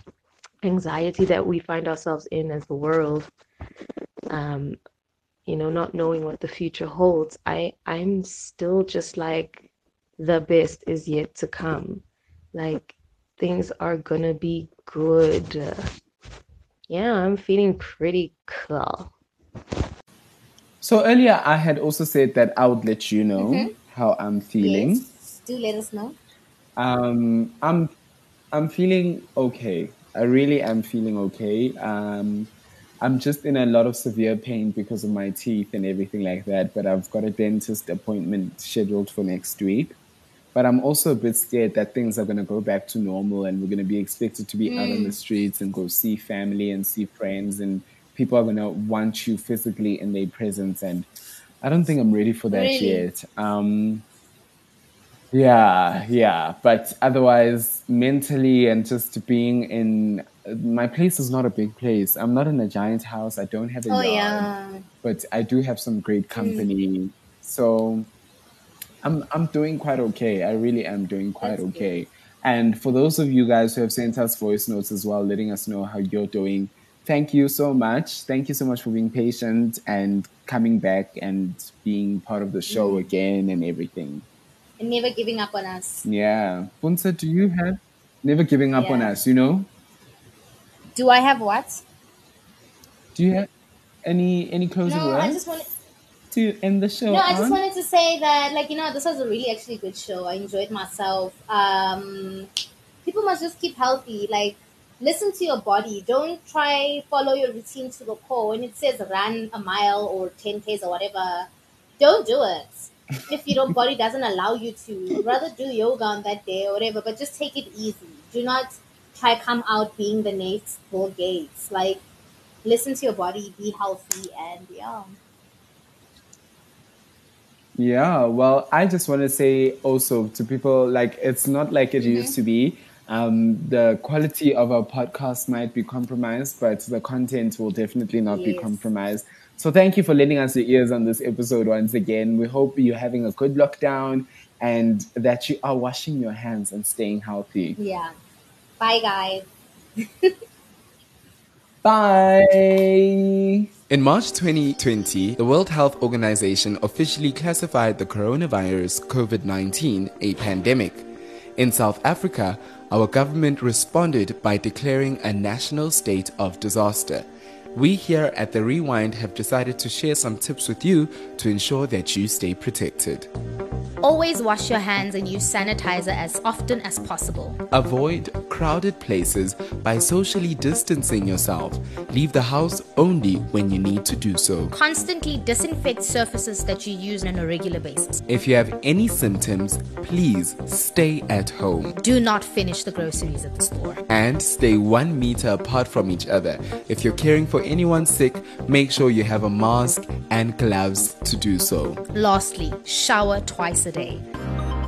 anxiety that we find ourselves in as the world. Um, you know, not knowing what the future holds. I I'm still just like the best is yet to come. Like things are gonna be good. Yeah, I'm feeling pretty cool. So earlier, I had also said that I would let you know Mhm. how I'm feeling. Yes. Do let us know. Um, I'm I'm feeling okay. I really am feeling okay. Um, I'm just in a lot of severe pain because of my teeth and everything like that. But I've got a dentist appointment scheduled for next week, But I'm also a bit scared that things are going to go back to normal and we're going to be expected to be out on the Mm. streets and go see family and see friends and people are going to want you physically in their presence. And I don't think I'm ready for that Really? yet. Um, yeah, yeah. But otherwise, mentally and just being in my place is not a big place. I'm not in a giant house. I don't have a Oh yard, yeah. but I do have some great company. So I'm I'm doing quite okay. I really am doing quite okay. And for those of you guys who have sent us voice notes as well, letting us know how you're doing, thank you so much. Thank you so much for being patient and coming back and being part of the show Mm. again and everything. And never giving up on us. Yeah. Puntsa, do you have never giving up on us, you know? Do I have what? Do you have any any closing No, words I just wanted. To end the show No, I just on? wanted to say that, like, you know, this was a really actually good show. I enjoyed myself. Um, people must just keep healthy. Like, listen to your body. Don't try follow your routine to the core. When it says run a mile or ten k's or whatever, don't do it. If your body doesn't allow you to, rather do yoga on that day or whatever. But just take it easy. Do not try come out being the next Bill Gates. Like, listen to your body, be healthy, and yeah. Yeah, well, I just want to say also to people like it's not like it Mhm. used to be. Um, the quality of our podcast might be compromised, but the content will definitely not be compromised. So thank you for lending us your ears on this episode once again. We hope you're having a good lockdown and that you are washing your hands and staying healthy. Yeah. Bye, guys. Bye. In March 2020, the World Health Organization officially classified the coronavirus COVID 19 a pandemic. In South Africa, our government responded by declaring a national state of disaster. We here at The Rewind have decided to share some tips with you to ensure that you stay protected. Always wash your hands and use sanitizer as often as possible. Avoid crowded places by socially distancing yourself. Leave the house only when you need to do so. Constantly disinfect surfaces that you use on a regular basis. If you have any symptoms, please stay at home Do not finish the groceries at the store. and stay one meter apart from each other. If you're caring for anyone sick, make sure you have a mask and gloves to do so. Lastly, shower twice a day.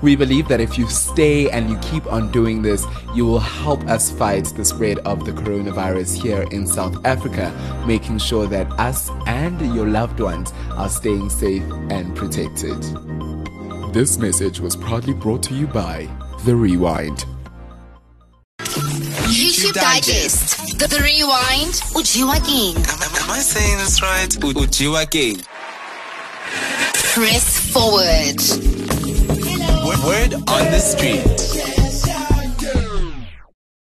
We believe that if you stay and you keep on doing this, you will help us fight the spread of the coronavirus here in South Africa, making sure that us and your loved ones are staying safe and protected. This message was proudly brought to you by The Rewind. YouTube Digest. The, the Rewind. Ujiwa King. Am I saying this right? U- Ujiwa King. Press forward. Word on the street.